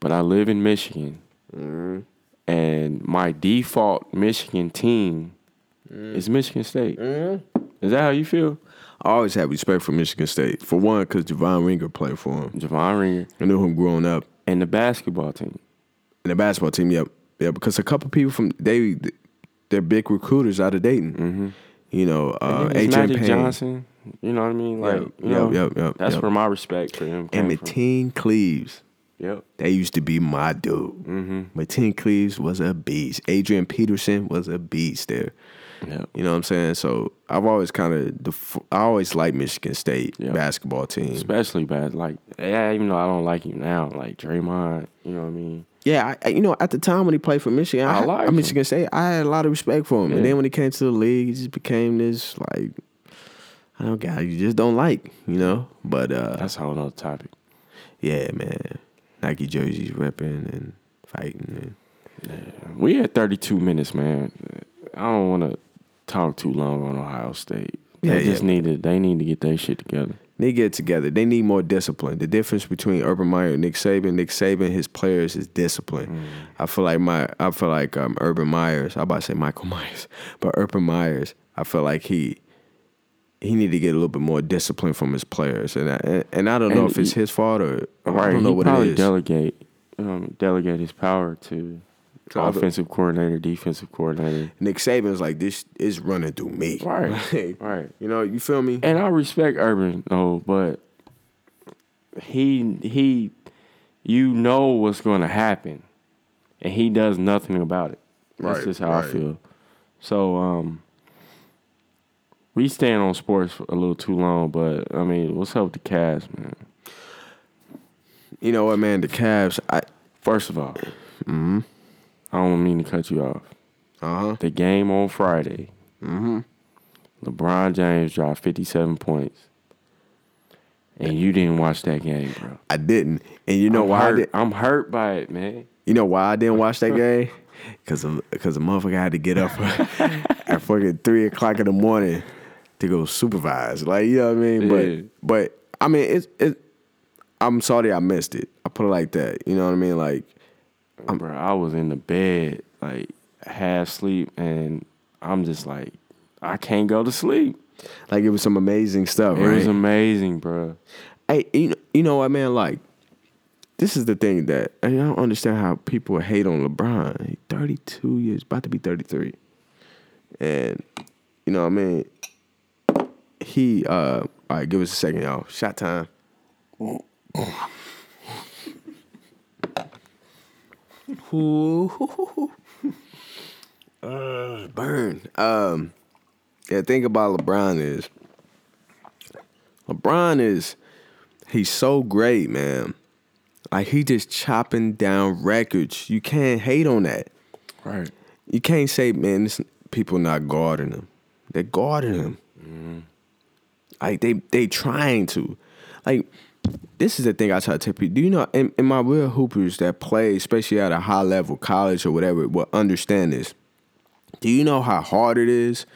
but I live in Michigan, Mm-hmm. And my default Michigan team Mm. is Michigan State. Mm-hmm. Is that how you feel, I always had respect for Michigan State. For one, because Javon Ringer played for him. Javon Ringer, I knew him growing up. and the basketball team? And the basketball team, yep. Yeah, because a couple people from they they're big recruiters out of Dayton. You know, uh. Magic Payne Johnson. You know what I mean? Like, Yep, you know, yep, yep, that's yep. where my respect for him and came from. Cleaves. Yep. That used to be my dude. Mm-hmm. Mateen Cleaves was a beast. Adrian Peterson was a beast there. Yep. You know what I'm saying? So I've always kind of, def- I always liked Michigan State Yeah. basketball team. Especially bad. Like, yeah, even though I don't like you now, like Draymond, you know what I mean? Yeah, I, you know, at the time when he played for Michigan, I I, liked I him. Michigan State, I had a lot of respect for him. Yeah. And then when he came to the league, he just became this like, I don't guy you just don't like, you know. But uh, That's a whole nother topic. yeah, man, Nike jerseys ripping and fighting. We had 32 minutes, man. I don't want to talk too long on Ohio State. They Yeah, just yeah. need to. They need to get their shit together. They get together. They need more discipline. The difference between Urban Meyer and Nick Saban, Nick Saban, his players is discipline. Mm. I feel like my, I feel like um, Urban Myers. I about to say Michael Myers, (laughs) but Urban Myers. I feel like he. He need to get a little bit more discipline from his players, and I, and, I don't know And if it's he- his fault or I Right? don't know what probably it is. delegate, um, delegate his power to To other- offensive coordinator, defensive coordinator. Nick Saban's like this is running through me, Right. (laughs) Like, Right. You know, you feel me? And I respect Urban, though, but he he, you know what's going to happen, and he does nothing about it. That's Right, just how I feel. So um, we stand on sports a little too long, but I mean, what's up with the Cavs, man? You know what, man? The Cavs. I First of all, Mm-hmm. I don't mean to cut you off. uh huh. The game on Friday, Mm-hmm. LeBron James dropped fifty-seven points, and you didn't watch that game, bro. I didn't, and you know I'm why? I hurt. did, I'm hurt by it, man. You know why I didn't watch that (laughs) game? Because because the motherfucker had to get up (laughs) at fucking three o'clock in the morning to go supervise. Like you know what I mean? Yeah. But but I mean it's it. I'm sorry I missed it. I put it like that. You know what I mean? Like bro, I was in the bed, like half sleep, and I'm just like, I can't go to sleep. like it was some amazing stuff. It right? was amazing, bro. Hey, you know, you know what, man? Like, this is the thing that I, mean, I don't understand how people hate on LeBron. He's 32 years, about to be 33. And, you know what I mean? He, uh, all right, give us a second, y'all. Shot time. (laughs) uh, burn. Um, yeah, think about LeBron is, LeBron is he's so great, man. Like he just chopping down records. You can't hate on that. Right. You can't say, man, this, people not guarding him. They're guarding him. Like they they trying to. Like this is the thing I try to tell people. Do you know in, in my real hoopers that play, especially at a high level, college or whatever, will understand this. Do you know how hard it is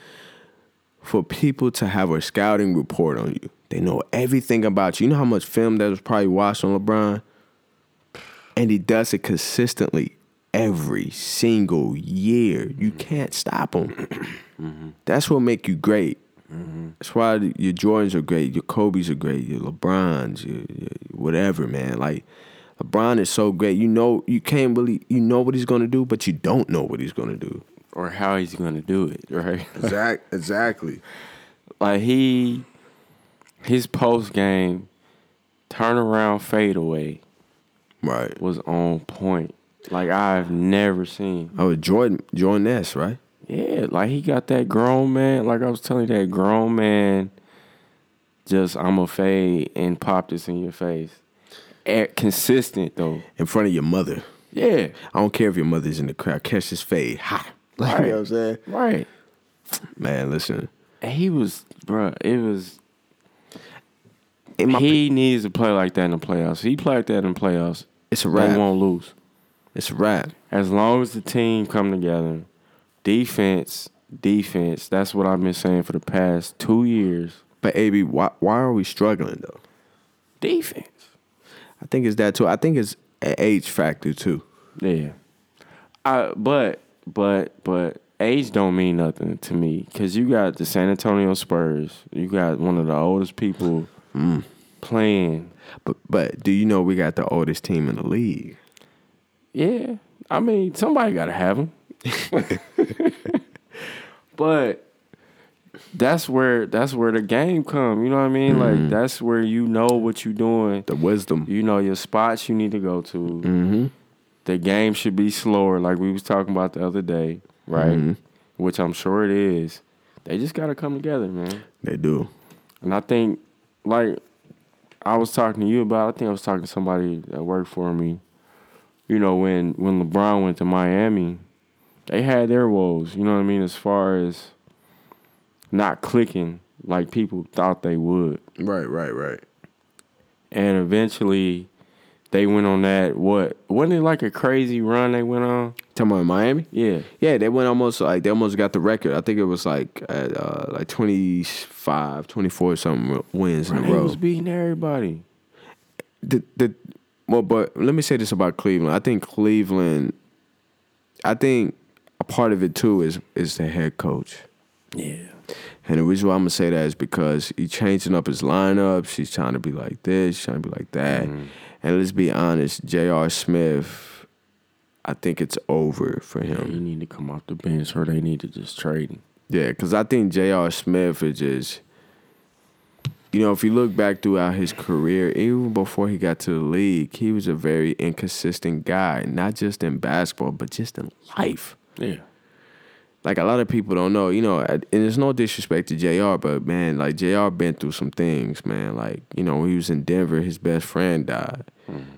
for people to have a scouting report on you. They know everything about you. You know how much film that was probably watched on LeBron? And he does it consistently every single year. You can't stop him. Mm-hmm. That's what make you great. That's why your Jordans are great, your Kobe's are great, your LeBrons, your, your whatever, man. Like LeBron is so great. You know, you can't really, you know what he's gonna do, but you don't know what he's gonna do. or how he's gonna do it, (laughs) right? Exact, exactly. like he, his post game turnaround fadeaway Right. was on point. Like I've never seen. Oh, Jordan, Jordan S, right? Yeah, like he got that grown man. Like I was telling you, that grown man. Just I'm a fade and pop this in your face. Eh, consistent though. In front of your mother. Yeah, I don't care if your mother's in the crowd. Catch this fade. Ha. (laughs) Like, Right. You know what I'm saying? right. Man, listen. He was, bruh, It was. He needs to play like that in the playoffs. He play like that in the playoffs. it's a They wrap. won't lose. It's a wrap. As long as the team come together, defense, defense. That's what I've been saying for the past two years. But AB, why why are we struggling though? Defense. I think it's that too. I think it's an age factor too. Yeah. I but but but age don't mean nothing to me because you got the San Antonio Spurs. You got one of the oldest people mm. playing. But but do you know we got the oldest team in the league? Yeah, I mean somebody got to have them. (laughs) (laughs) but that's where that's where the game come. You know what I mean? Like that's where you know what you're doing. The wisdom. You know your spots you need to go to. Mm-hmm. The game should be slower, like we was talking about the other day, right? Mm-hmm. Which I'm sure it is. They just gotta come together, man. They do. And I think, like I was talking to you about, I think I was talking to somebody that worked for me. You know, when when LeBron went to Miami, they had their woes. You know what I mean? As far as not clicking like people thought they would, Right, right, right. and eventually they went on that. What wasn't it like a crazy run they went on? Talking about Miami? Yeah. Yeah, they went almost like they almost got the record. I think it was like at uh, like 25, 24 something wins in a They row. was beating everybody. the the well, but let me say this about Cleveland. I think Cleveland. I think part of it too is is the head coach, Yeah. and the reason why I'm gonna say that is because he's changing up his lineups. He's trying to be like this, trying to be like that, mm-hmm. and let's be honest, J.R. Smith. I think it's over for him. He him. need to come off the bench, or they need to just trade him. Yeah, because I think J.R. Smith is just. You know, if you look back throughout his career, even before he got to the league, he was a very inconsistent guy, not just in basketball, but just in life. Yeah. Like a lot of people don't know, you know, and there's no disrespect to JR, but man, like JR been through some things, man. Like, you know, when he was in Denver, his best friend died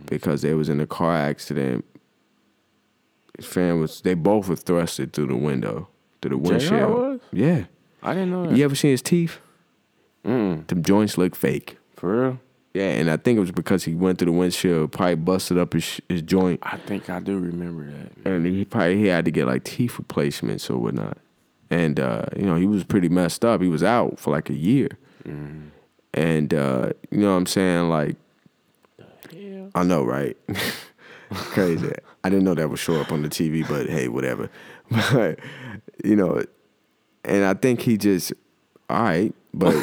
because they was in a car accident. His friend was they both were thrusted through the window, through the windshield. Yeah. I didn't know that. You ever seen his teeth? Mm, Them joints look fake. for real? Yeah, and I think it was because he went through the windshield, probably busted up his his joint, I think I do remember that. and he probably he had to get like teeth replacements or whatnot. And uh, you know, he was pretty messed up. He was out for like a year. And uh, you know what I'm saying? Like I know, right? (laughs) Crazy. I didn't know that would show up on the TV, but hey, whatever. (laughs) But you know, and I think he just all right, but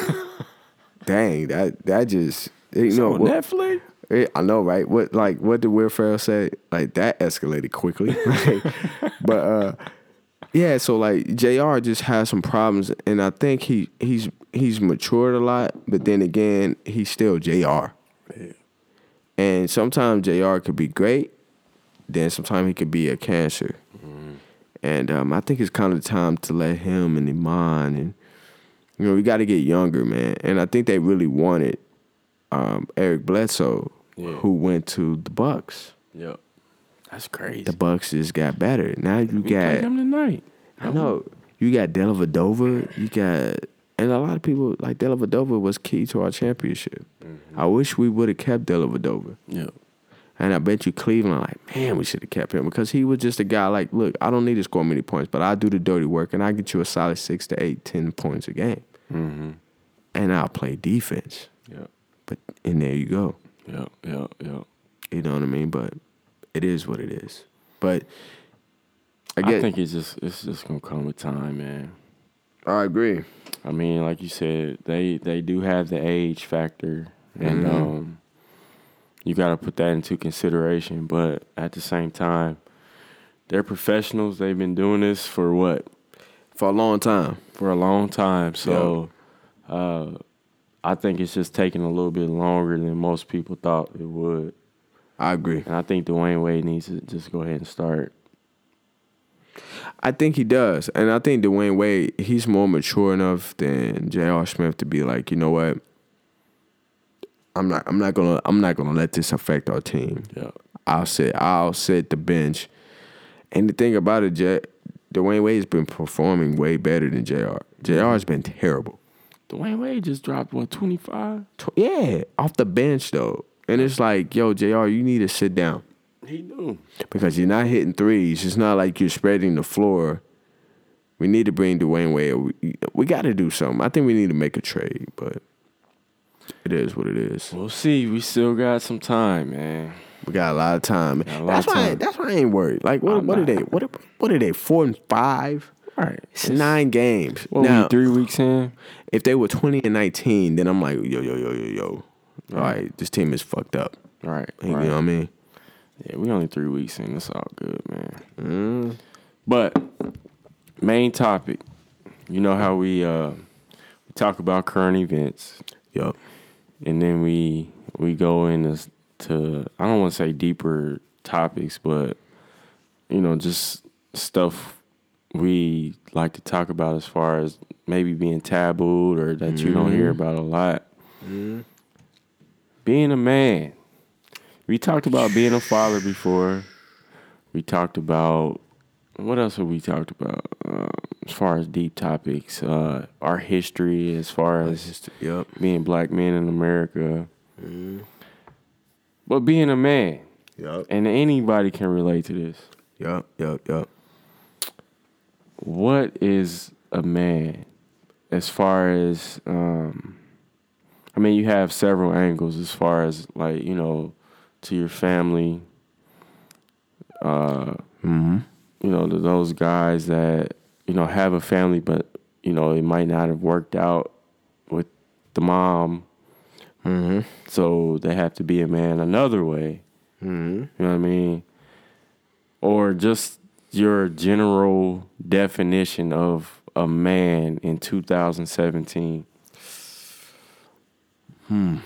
(laughs) dang, that that just you know on what- Netflix? Eh, I know, right? What like what did Will Ferrell say? Like that escalated quickly. (laughs) but uh yeah, so like JR just has some problems and I think he he's he's matured a lot, but then again, he's still JR. And sometimes JR could be great, then sometimes he could be a cancer. And um, I think it's kind of time to let him and Iman and you know, we got to get younger, man. And I think they really wanted um, Eric Bledsoe, Yeah. who went to the Bucks. Yep. That's crazy. The Bucks just got better. Now you we played got, them tonight. I know, you got Dellavedova. You got, and a lot of people like Dellavedova was key to our championship. I wish we would have kept Dellavedova. Yeah. And I bet you Cleveland, like, man, we should have kept him because he was just a guy like, look, I don't need to score many points, but I do the dirty work and I get you a solid six to eight, ten points a game. Mm-hmm. and I'll play defense. Yep. But and there you go. Yeah, yeah, Yep. You know what I mean? But it is what it is. But I I, think it's just it's just gonna come with time, man. I agree. I mean, like you said, they they do have the age factor, and Mhm. um, you got to put that into consideration. But at the same time, they're professionals. They've been doing this for what For a long time. for a long time. So, uh, I think it's just taking a little bit longer than most people thought it would. I agree. And I think Dwyane Wade needs to just go ahead and start. I think he does. And I think Dwyane Wade, he's more mature enough than J.R. Smith to be like, you know what? I'm not I'm not gonna I'm not gonna let this affect our team. Yeah. I'll sit I'll sit the bench. And the thing about it, J Dwyane Wade's been performing way better than JR. JR's been terrible. Dwyane Wade just dropped what twenty five. Yeah, off the bench though. And it's like, yo, JR, you need to sit down. He knew. because you're not hitting threes. It's not like you're spreading the floor. We need to bring Dwyane Wade. We, we got to do something. I think we need to make a trade, but it is what it is. We'll see. We still got some time, man. We got a lot of time. Lot That's of why. time. That's why I ain't worried. Like what? I'm what are they? What? are- What are they? Four and five. All right. It's nine games. What now, we three weeks in? if they were twenty and nineteen, then I'm like, yo, yo, yo, yo, yo. All right, this team is fucked up. All right. You right. know what I mean? Yeah, we only three weeks in. It's all good, man. Mm. But main topic, you know how we uh we talk about current events, Yup. and then we we go into to I don't want to say deeper topics, but you know just stuff we like to talk about as far as maybe being tabooed or that you don't hear about a lot. Being a man. We talked about being a father before. We talked about what else have we talked about um, as far as deep topics? Uh, our history, as far as Yup. being black men in America. But being a man, Yup. and anybody can relate to this. Yup. Yup. Yup. What is a man as far as um I mean you have several angles as far as like, you know, to your family, uh Mm-hmm. you know, to those guys that, you know, have a family but, you know, it might not have worked out with the mom. Mm-hmm. So they have to be a man another way. Mm-hmm. You know what I mean? Or just your general definition of a man in 2017. Hmm.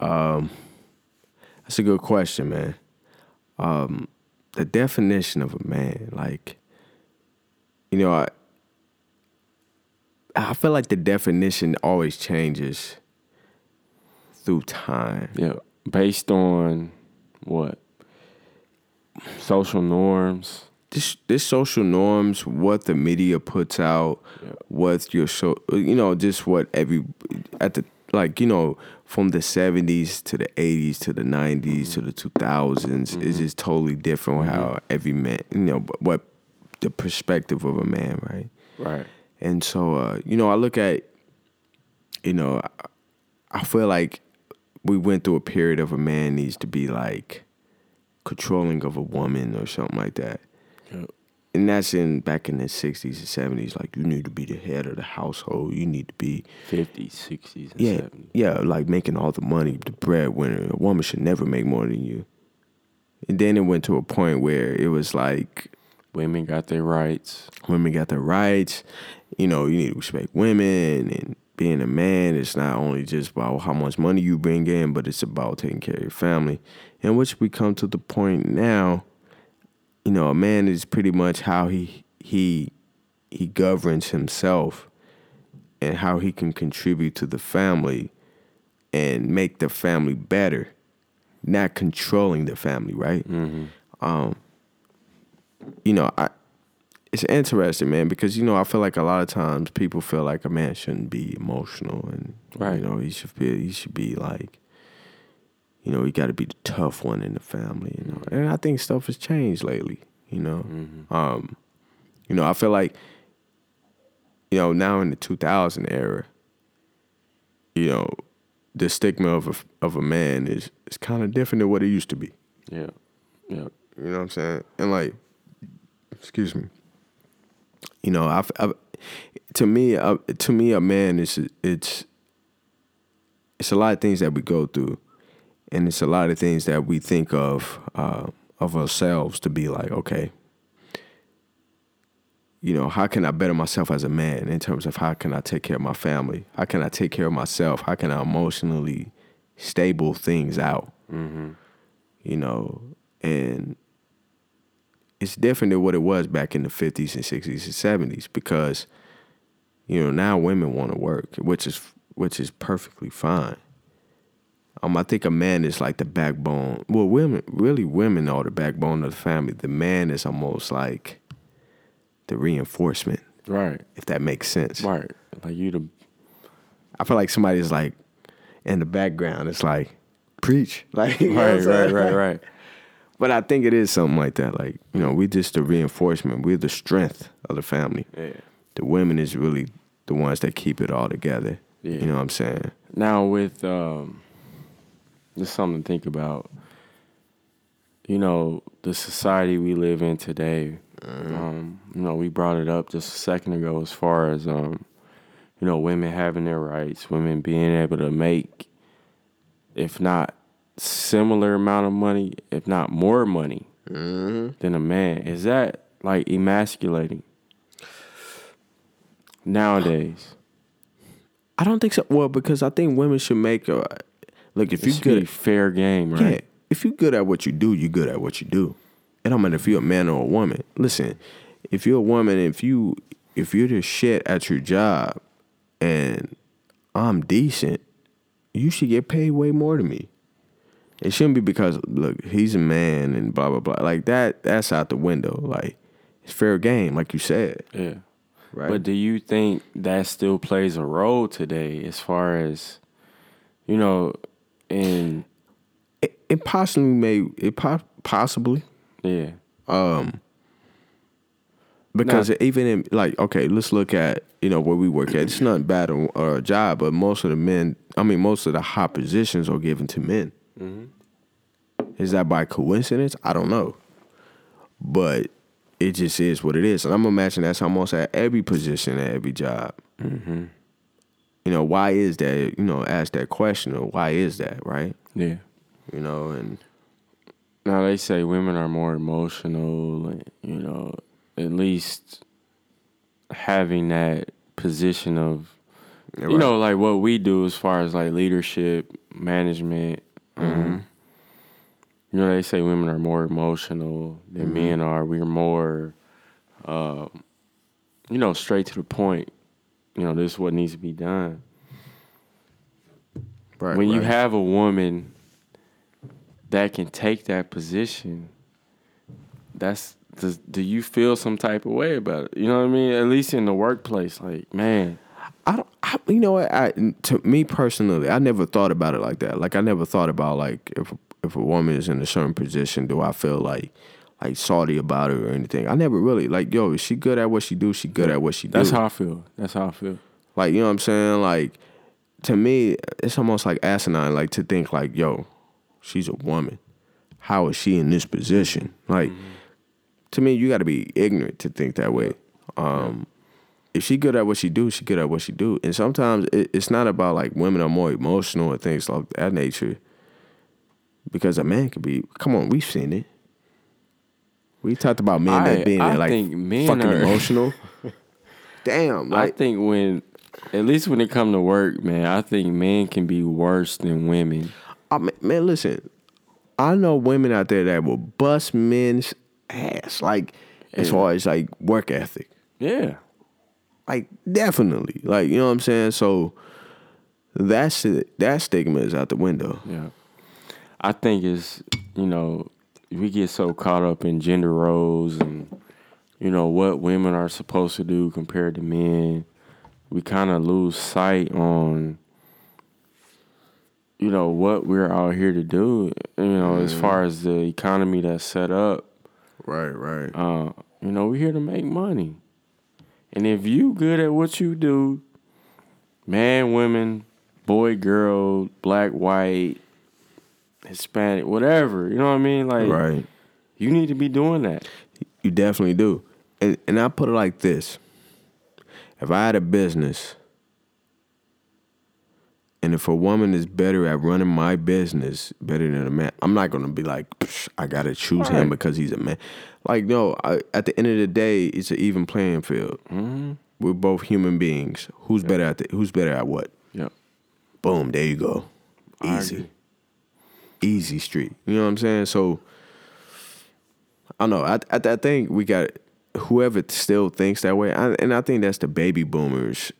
Um, That's a good question, man. Um, the definition of a man, like, you know, I, I feel like the definition always changes through time. Yeah. Based on what? Social norms. This this social norms, what the media puts out, Yeah. what your so you know, just what every at the like you know from the seventies to the eighties to the 90s to mm-hmm. the two is mm-hmm. just totally different with how mm-hmm. every man you know what the perspective of a man, right? Right. And so, uh, you know, I look at, you know, I, I feel like we went through a period of a man needs to be like controlling of a woman or something like that. And that's in back in the 60s and 70s. Like, you need to be the head of the household. You need to be, 50s, 60s, and yeah, 70s. yeah, like making all the money, the breadwinner. A woman should never make more than you. And then it went to a point where it was like, Women got their rights. women got their rights. You know, you need to respect women and being a man. It's not only just about how much money you bring in, but it's about taking care of your family. In which we come to the point now, you know, a man is pretty much how he he he governs himself and how he can contribute to the family and make the family better, not controlling the family, right? Mm-hmm. you know, I it's interesting, man, because you know I feel like a lot of times people feel like a man shouldn't be emotional, and Right. you know he should be he should be like, you know, you got to be the tough one in the family, you know. And I think stuff has changed lately, you know. Mm-hmm. Um, you know, I feel like, you know, now in the 2000 era, you know, the stigma of a, of a man is is kind of different than what it used to be. Yeah. Yeah. You know what I'm saying? And like, excuse me. You know, I've, I've to me, uh, to me, a man is it's it's a lot of things that we go through, and it's a lot of things that we think of uh, of ourselves to be like, okay, you know, how can I better myself as a man in terms of how can I take care of my family? How can I take care of myself? How can I emotionally stable things out? You know, and it's different than what it was back in the 50s and 60s and 70s because you know now women want to work which is which is perfectly fine um i think a man is like the backbone well women really women are the backbone of the family the man is almost like the reinforcement Right. if that makes sense Right. Like you the i feel like somebody's like in the background it's like preach (laughs) like know right, right, right, right. (laughs) but i think it is something like that like you know we're just the reinforcement we're the strength of the family Yeah. the women is really the ones that keep it all together. Yeah. You know what I'm saying? Now with um just something to think about. You know, the society we live in today. Um, you know, we brought it up just a second ago as far as um, you know, women having their rights, women being able to make if not similar amount of money, if not more money than a man. Is that like emasculating nowadays? I don't think so. Well, because I think women should make a look. If It you should be good, fair game, right? yeah. If you're good at what you do, you're good at what you do. It don't matter if you're a man or a woman. Listen, if you're a woman, if you if you're the shit at your job, and I'm decent, you should get paid way more than me. It shouldn't be because look, he's a man and blah blah blah. Like that, that's out the window. Like it's fair game, like you said, Yeah. right? But do you think that still plays a role today as far as, you know, in, it, it possibly may it po- possibly yeah, Um because Nah. even in like okay, let's look at you know where we work at. It's not bad or, or a job, but most of the men, I mean, most of the hot positions are given to men. Is that by coincidence? I don't know, but it just is what it is, and I'm imagining that's almost at every position at every job. You know, why is that? You know, ask that question, or why is that, right? yeah. You know, and Now they say women are more emotional, and, you know, at least having that position of, you Right. know, like what we do as far as like leadership, management. Um, you know, they say women are more emotional than men are. We're more, um, you know, straight to the point. You know, this is what needs to be done. right, when you have a woman that can take that position, that's does, do you feel some type of way about it? You know what I mean? At least in the workplace, like man, I don't. I, you know what? I to me personally, I never thought about it like that. Like I never thought about like if if a woman is in a certain position, do I feel like like salty about it or anything? I never really like. Yo, is she good at what she do? She good at what she do. that's how I feel. That's how I feel. Like you know what I'm saying? Like to me, it's almost like asinine. Like to think like, yo, she's a woman. How is she in this position? Like to me, you got to be ignorant to think that way. Um, if she good at what she do, she good at what she do. And sometimes it, it's not about like women are more emotional and things like that nature. Because a man could be. Come on, we've seen it. We talked about men I- that being I like fucking are- emotional. (laughs) Damn, I think when, at least when it come to work, man, I think men can be worse than women. I mean, man, listen. I know women out there that will bust men's ass, like as far as like work ethic, Yeah, like definitely, like you know what I'm saying. So that's it. That stigma is out the window. yeah. I think it's you know we get so caught up in gender roles and you know what women are supposed to do compared to men. We kind of lose sight on you know what we're out here to do. You know, as far as the economy that's set up, Right, right. uh, you know, we're here to make money. And if you good at what you do, man, women, boy, girl, black, white, Hispanic, whatever, you know what I mean? Like Right. you need to be doing that. You definitely do. And and I put it like this. If I had a business and if a woman is better at running my business better than a man, I'm not gonna be like, "Psh, I gotta choose him because he's a man. Like, no, I, at the end of the day, it's an even playing field. Mm-hmm. We're both human beings. Who's better at the, who's better at what? Yep. Boom, there you go. Easy. Easy street. You know what I'm saying? So I don't know. I I, I think we got whoever still thinks that way, I, and I think that's the baby boomers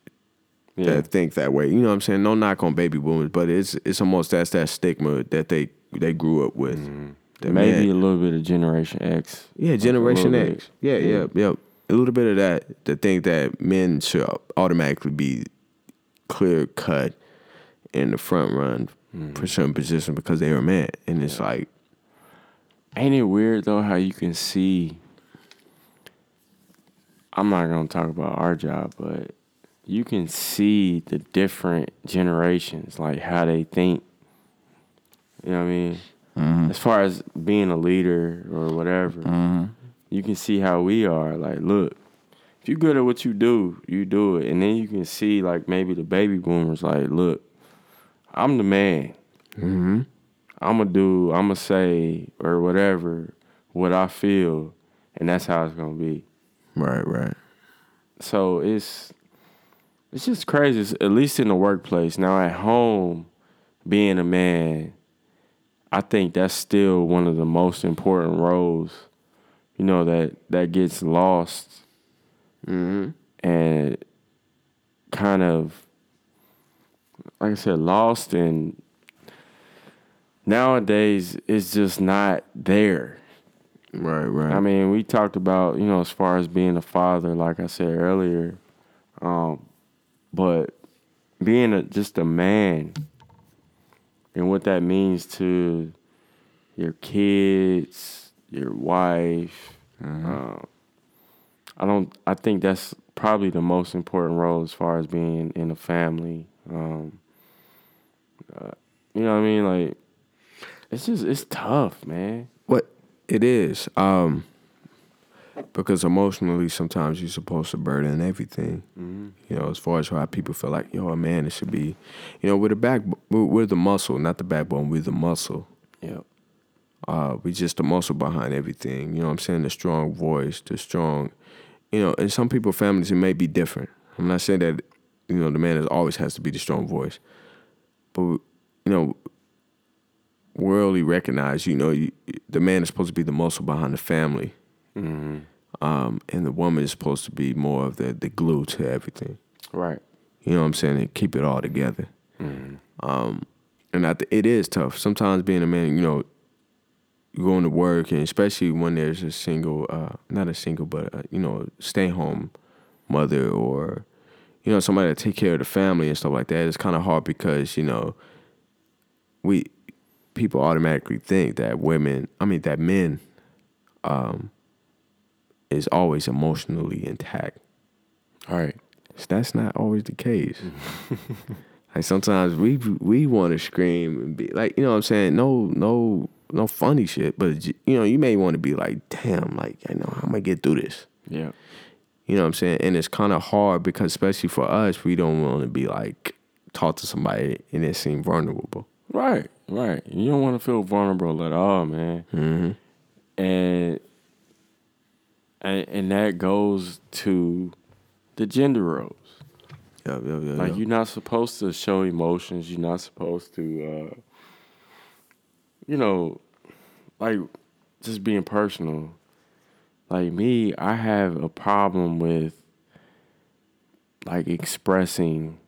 Yeah. that think that way. You know what I'm saying? No knock on baby boomers, but it's it's almost that's that stigma that they they grew up with. Mm-hmm. That Maybe man- a little bit of Generation X. yeah, Generation X. bit. Yeah, yeah, yeah. A little bit of that to think that men should automatically be clear cut in the front run for certain positions because they were man, and it's like Ain't it weird though how you can see? I'm not gonna talk about our job, but you can see the different generations, like how they think. You know what I mean? Mm-hmm. As far as being a leader or whatever, mm-hmm. you can see how we are. Like, look, if you good at what you do, you do it, and then you can see like maybe the baby boomers, like, look, I'm the man. Mm-hmm. I'm gonna do, I'm gonna say or whatever what I feel, and that's how it's gonna be. right, right. So it's it's just crazy. It's- at least in the workplace. Now at home, being a man, I think that's still one of the most important roles. You know that that gets lost, mm-hmm. and kind of like I said, lost and nowadays it's just not there. Right, right. I mean, we talked about, you know, as far as being a father, like I said earlier, um, but being a, just a man and what that means to your kids, your wife. Um, I don't. I think that's probably the most important role as far as being in a family. Um, uh, you know what I mean? Like, it's just it's tough, man. What it is, um, because emotionally, sometimes you're supposed to burden everything. You know, as far as how people feel like, yo, a man, it should be, you know, we're the back, we're, we're the muscle, not the backbone. We're the muscle. Yep. Uh, we just the muscle behind everything. You know what I'm saying? The strong voice, the strong, you know, in some people families it may be different. I'm not saying that, you know, the man is always has to be the strong voice. But you know, worldly recognized, you know, you, the man is supposed to be the muscle behind the family. Um, and the woman is supposed to be more of the, the glue to everything. Right. You know what I'm saying? And keep it all together. Um, and I th- it is tough. Sometimes being a man, you know, going to work, and especially when there's a single, uh, not a single, but uh, you know, stay home mother or you know somebody to take care of the family and stuff like that. It's kind of hard because you know we people automatically think that women, I mean that men, um, is always emotionally intact. All right. So That's not always the case. (laughs) like sometimes we we want to scream and be like, you know what I'm saying? No, no, no funny shit. But you know, you may want to be like, damn, like I know how am I get through this? Yeah. You know what I'm saying? And it's kind of hard because especially for us, we don't want to be like talk to somebody and it seem vulnerable. Right. Right. You don't want to feel vulnerable at all, man. Mm-hmm. And, and and that goes to the gender roles. Yeah, yeah, yeah. Like you're not supposed to show emotions. You're not supposed to, uh, you know, like just being personal. Like me, I have a problem with like expressing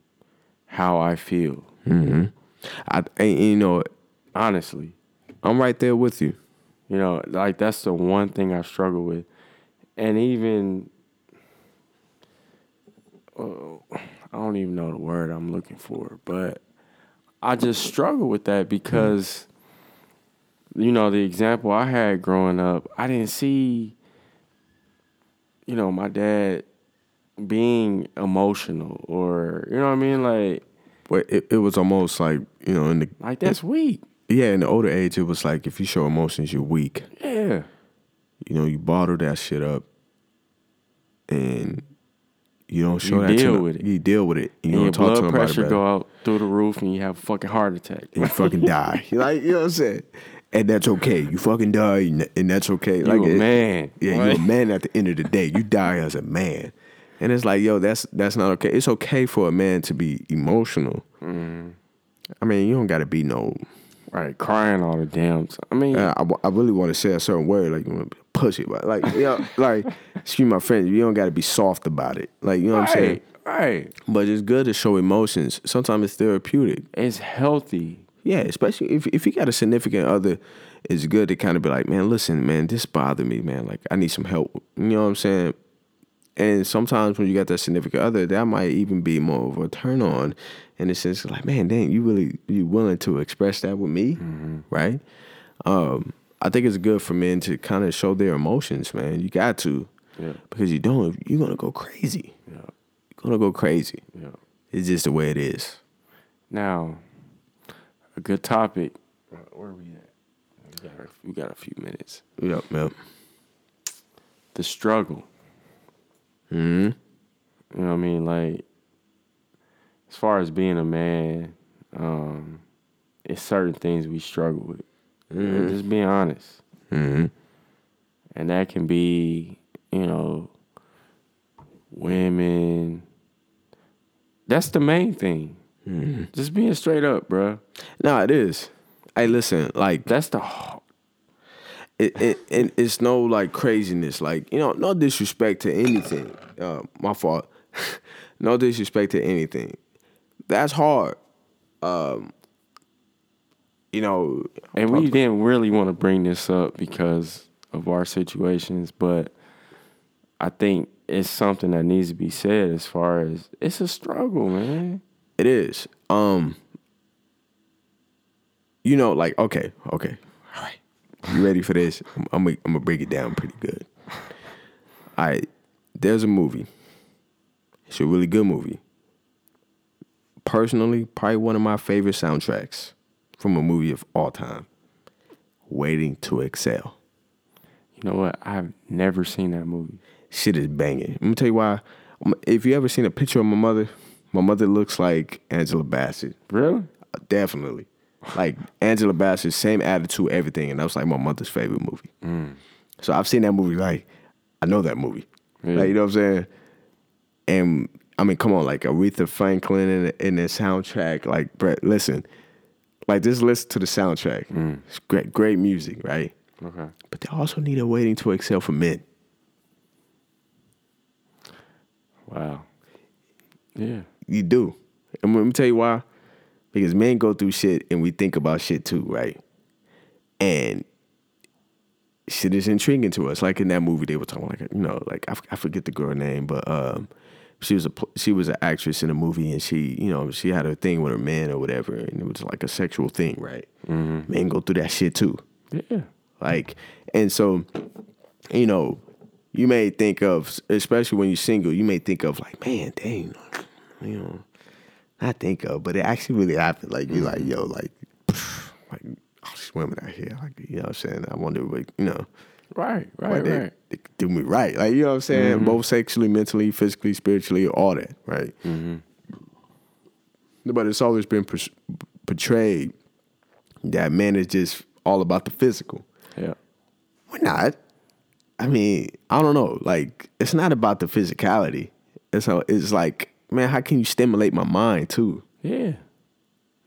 how I feel. Mm-hmm. I, and, you know, Honestly, I'm right there with you. you know, like that's the one thing I struggle with, and even. oh, I don't even know the word I'm looking for, but I just struggle with that because, you know, the example I had growing up, I didn't see, you know, my dad being emotional or you know what I mean? Like But it, it was almost like you know in the like that's weak. yeah in the older age it was like if you show emotions you're weak. Yeah. You know you bottle that shit up, and you don't show You that. to deal no- with it. You deal with it. You And your don't talk to blood about it. pressure about it. go out through the roof and you have a fucking heart attack. and you fucking die. (laughs) Like you know what I'm saying? And that's okay. You fucking die, and and that's okay. Like you a man. Yeah, you're a man at the end of the day. You die as a man. And it's like, yo, that's that's not okay. It's okay for a man to be emotional. Mm. I mean, you don't gotta be no. Right, crying all the damn time. I mean, Uh, I, I really want to say a certain word, like you to it, but like, you know, (laughs) like, excuse my friends, you don't gotta be soft about it. Like, you know what I'm saying? right, right. But it's good to show emotions. Sometimes it's therapeutic. It's healthy. Yeah, especially if if you got a significant other, it's good to kind of be like, man, listen, man, this bothered me, man. Like, I need some help. You know what I'm saying? And sometimes when you got that significant other, that might even be more of a turn on, in the sense like, man, dang, you really you willing to express that with me, right? Um, I think it's good for men to kind of show their emotions, man. You got to, Yeah. because you don't, you're gonna go crazy. Yeah. You're gonna go crazy. Yeah. It's just the way it is. Now, a good topic. Where are we at? We got a, we got a few minutes. Yep, yep. The struggle. hmm You know what I mean? Like, as far as being a man, um, it's certain things we struggle with. Just being honest. hmm And that can be, you know, women. That's the main thing. Just being straight up, bruh. No, it is. Hey, listen, like That's the it, it, it it's no like craziness. Like you know, no disrespect to anything. Uh, my fault. (laughs) no disrespect to anything. That's hard. Um, you know, And we didn't really want to bring this up because of our situations, but I think it's something that needs to be said as far as it's a struggle, man. It is. Um you know, like, okay, okay. All right. You ready for this? I'm, I'm gonna I'm gonna break it down pretty good. All right. There's a movie. It's a really good movie. Personally, probably one of my favorite soundtracks from a movie of all time. Waiting to Exhale. You know what? I've never seen that movie. Shit is banging. Let me tell you why. If you ever seen a picture of my mother, my mother looks like Angela Bassett. Really? Definitely. Like Angela Bassett, same attitude, everything, and that was like my mother's favorite movie. Mm. So I've seen that movie. Like I know that movie. Yeah. Like you know what I'm saying. And I mean, come on, like Aretha Franklin in the, in the soundtrack. Like, Brett, listen, like just listen to the soundtrack. Mm. It's great, great music, right? Okay. But they also need a waiting to exhale for men. Wow. Yeah. You do. And let me tell you why. Because men go through shit and we think about shit too, right? And shit is intriguing to us. Like in that movie, they were talking like, you know, like I, f- I forget the girl name, but um, she was a she was an actress in a movie, and she, you know, she had a thing with her man or whatever, and it was like a sexual thing, right? Men go through that shit too. Yeah. Like, and so, you know, you may think of, especially when you're single, you may think of like, man, dang, you know, not think of, but it actually really happened. Like, you're like, yo, like, (sighs) like, all these women out here, like, you know what I'm saying? I wonder, like, you know, Right. Right. they, Right. they do me right. Like, you know what I'm saying? Both sexually, mentally, physically, spiritually, all that, right? Hmm. But it's always been pers- portrayed that man is just all about the physical. Yeah. We're not. I mean, I don't know. Like, it's not about the physicality. It's how, it's like, man, how can you stimulate my mind too? Yeah.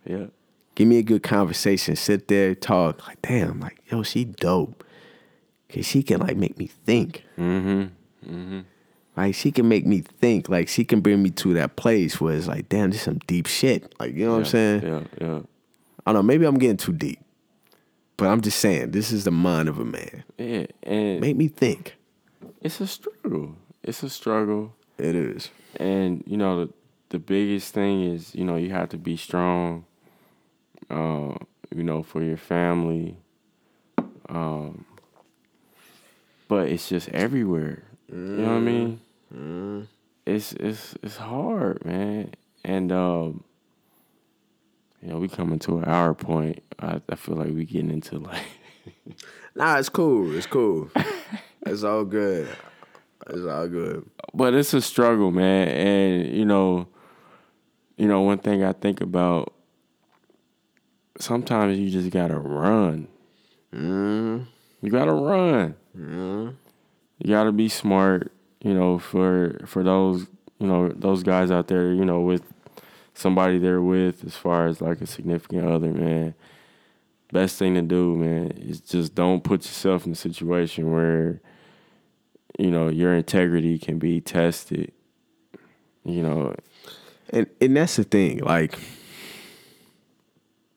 Yeah. Give me a good conversation. Sit there, talk. Like, damn, like, yo, she dope. Cause she can like make me think. Mm-hmm. Mm-hmm. Like she can make me think. Like she can bring me to that place where it's like, damn, this is some deep shit. Like, you know what I'm saying? Yeah. Yeah. I don't know, maybe I'm getting too deep. But I'm just saying, this is the mind of a man. Yeah. And Make me think. it's a struggle. It's a struggle. It is. And you know the the biggest thing is you know you have to be strong. Uh, you know for your family. Um, but it's just everywhere. You know what I mean? It it's it's it's hard, man. And um, you know, we coming to an hour point. I, I feel like we getting into like Nah, it's cool. It's cool. (laughs) it's all good. It's all good. But it's a struggle, man. And you know, you know, one thing I think about sometimes you just gotta run. Mm, You gotta run. mm, You gotta be smart. You know, for for those you know those guys out there, you know, with somebody they're with, as far as like a significant other, man. Best thing to do, man, is just don't put yourself in a situation where you know your integrity can be tested. You know, And and that's the thing. Like,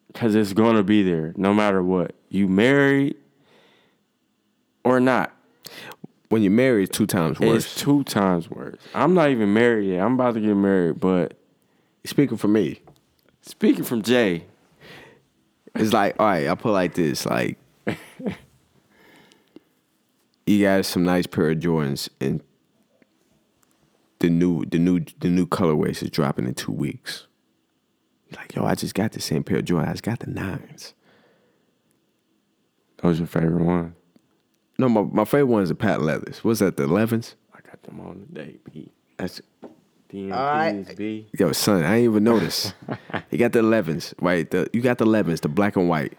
because it's gonna be there no matter what. You married or not. when you're married, it's two times worse. It's two times worse. I'm not even married yet. I'm about to get married, but Speaking for me, speaking from Jay, it's like, all right, I put like this, like (laughs) you got some nice pair of Jordans and the new the new the new colorways is dropping in two weeks. You're like, yo, I just got the same pair of Jordans. I just got the nines. those your favorite one. No, my, my favorite one is the patent leathers. What's that, the 11s? I got them on today, B. That's DMPs, B. Yo, son, I ain't even notice. (laughs) you got the 11s, right? The, you got the 11s, the black and white.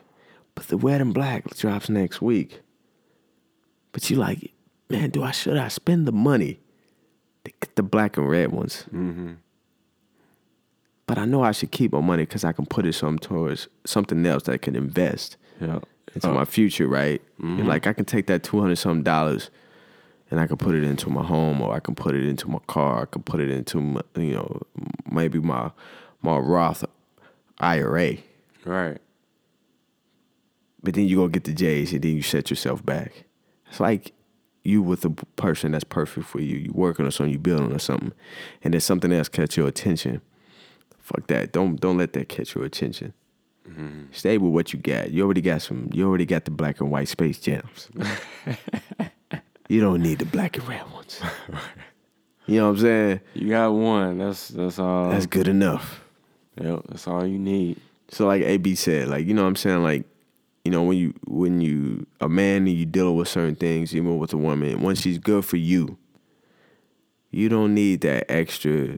But the red and black drops next week. But you like, man, do I should I spend the money to get the black and red ones? Mm-hmm. But I know I should keep my money because I can put it some towards something else that I can invest Yeah. into my future, right? And like I can take that two hundred something dollars, and I can put it into my home, or I can put it into my car. I can put it into my, you know maybe my my Roth IRA. Right. But then you go get the J's, and then you set yourself back. It's like you with a person that's perfect for you. You working on something, you building on something, and then something else catch your attention. Fuck that. Don't don't let that catch your attention. Mm-hmm. Stay with what you got. You already got some. You already got the black and white space jams. (laughs) you don't need the black and red ones. (laughs) You know what I'm saying? You got one. That's that's all. That's good enough. Yep, that's all you need. So like AB said, like you know what I'm saying, like you know when you when you a man and you dealing with certain things, even with a woman, once she's good for you, you don't need that extra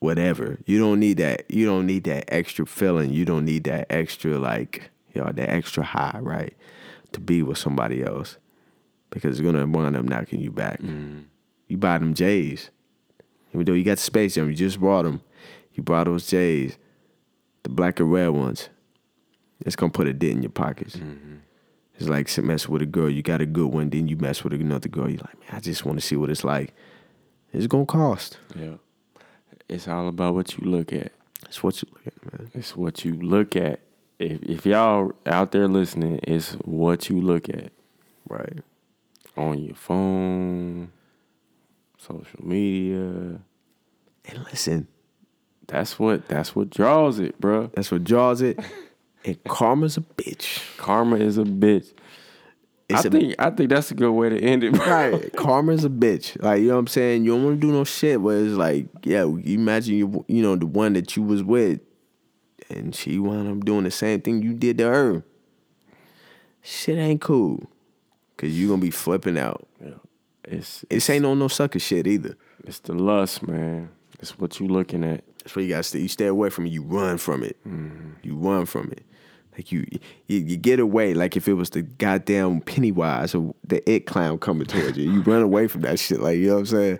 whatever. You don't need that. You don't need that extra feeling. You don't need that extra like you know that extra high, right? To be with somebody else because it's gonna wind up knocking you back. Mm. You buy them J's, even though you got the Space Jam, you just bought them. You brought those J's, the black and red ones. It's gonna put a dent in your pockets. Mm-hmm. It's like to mess with a girl. You got a good one, then you mess with another girl. You're like, man, I just want to see what it's like. It's gonna cost. Yeah. It's all about what you look at. That's what you look at, man. It's what you look at. If if y'all out there listening, it's what you look at Right. on your phone, social media. And listen, That's what that's what draws it, bruh. that's what draws it. (laughs) And karma's a bitch. Karma is a bitch. It's I a- think I think that's a good way to end it, bro. Right. (laughs) Karma's a bitch. Like, you know what I'm saying? You don't want to do no shit where it's like, yeah, you imagine you you know, the one that you was with and she wound up doing the same thing you did to her. Shit ain't cool. Cause you gonna be flipping out. Yeah. It's This ain't on no sucker shit either. it's the lust, man. It's what you looking at. That's why you gotta stay. You stay away from it. You run from it. Mm-hmm. You run from it. Like you, you, you get away. Like if it was the goddamn Pennywise or the It clown coming towards you, you run away from that shit. Like you know what I'm saying.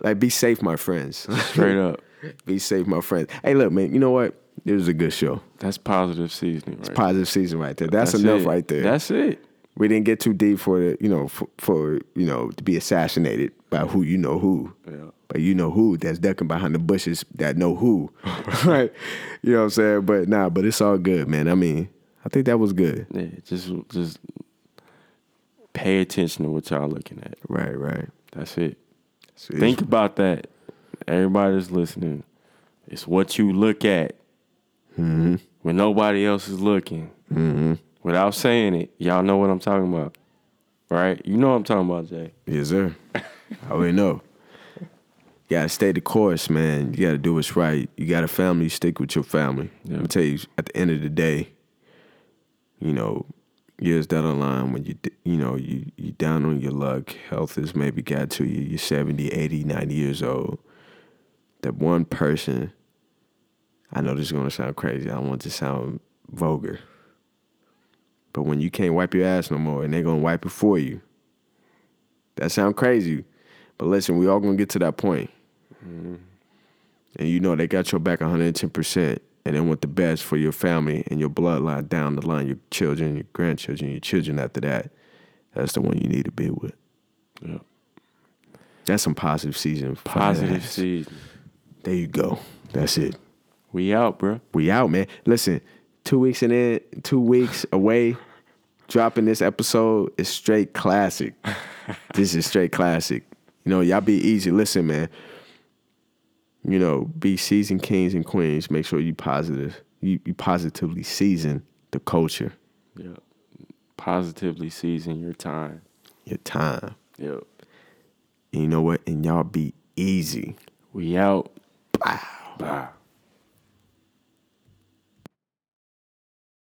Like be safe, my friends. Straight up. (laughs) be safe, my friends. Hey, look, man. You know what? It was a good show. That's positive seasoning, right? It's positive season right there. That's, enough it. right there. That's it. we didn't get too deep for the, you know, for, for you know to be assassinated by who you know who. Yeah. But you know who that's ducking behind the bushes that know who. (laughs) (laughs) right? You know what I'm saying? But nah, but it's all good, man. I mean, I think that was good. Yeah, just just pay attention to what y'all looking at. Right, right. That's it. Think about that. Everybody that's listening, it's what you look at Mm-hmm. when nobody else is looking. Without saying it, y'all know what I'm talking about, right? You know what I'm talking about, Jay. Yes, sir. (laughs) I already know. You gotta stay the course, man. You gotta do what's right. You got a family, stick with your family. Yeah. Let me tell you, at the end of the day, you know, years down the line when you you know, you you down on your luck, health has maybe got to you, you're 70, 80, 90 years old. That one person, I know this is gonna sound crazy. I don't want to sound vulgar. But when you can't wipe your ass no more and they're gonna wipe it for you, that sound crazy. But listen, we all gonna get to that point. Mm-hmm. And you know they got your back 110% and they want the best for your family and your bloodline down the line, your children, your grandchildren, your children after that. That's the one you need to be with. Yeah. That's some positive season. Positive season. There you go. That's it. We out, bro. We out, man. Listen, two weeks in it, two weeks away, dropping this episode is straight classic. (laughs) this is straight classic. You know, y'all be easy. Listen, man. You know, be seasoned kings and queens. Make sure you positive. You, you positively season the culture, Yeah. Positively season your time. your time. Yep. And you know what? And y'all be easy. We out. Bye.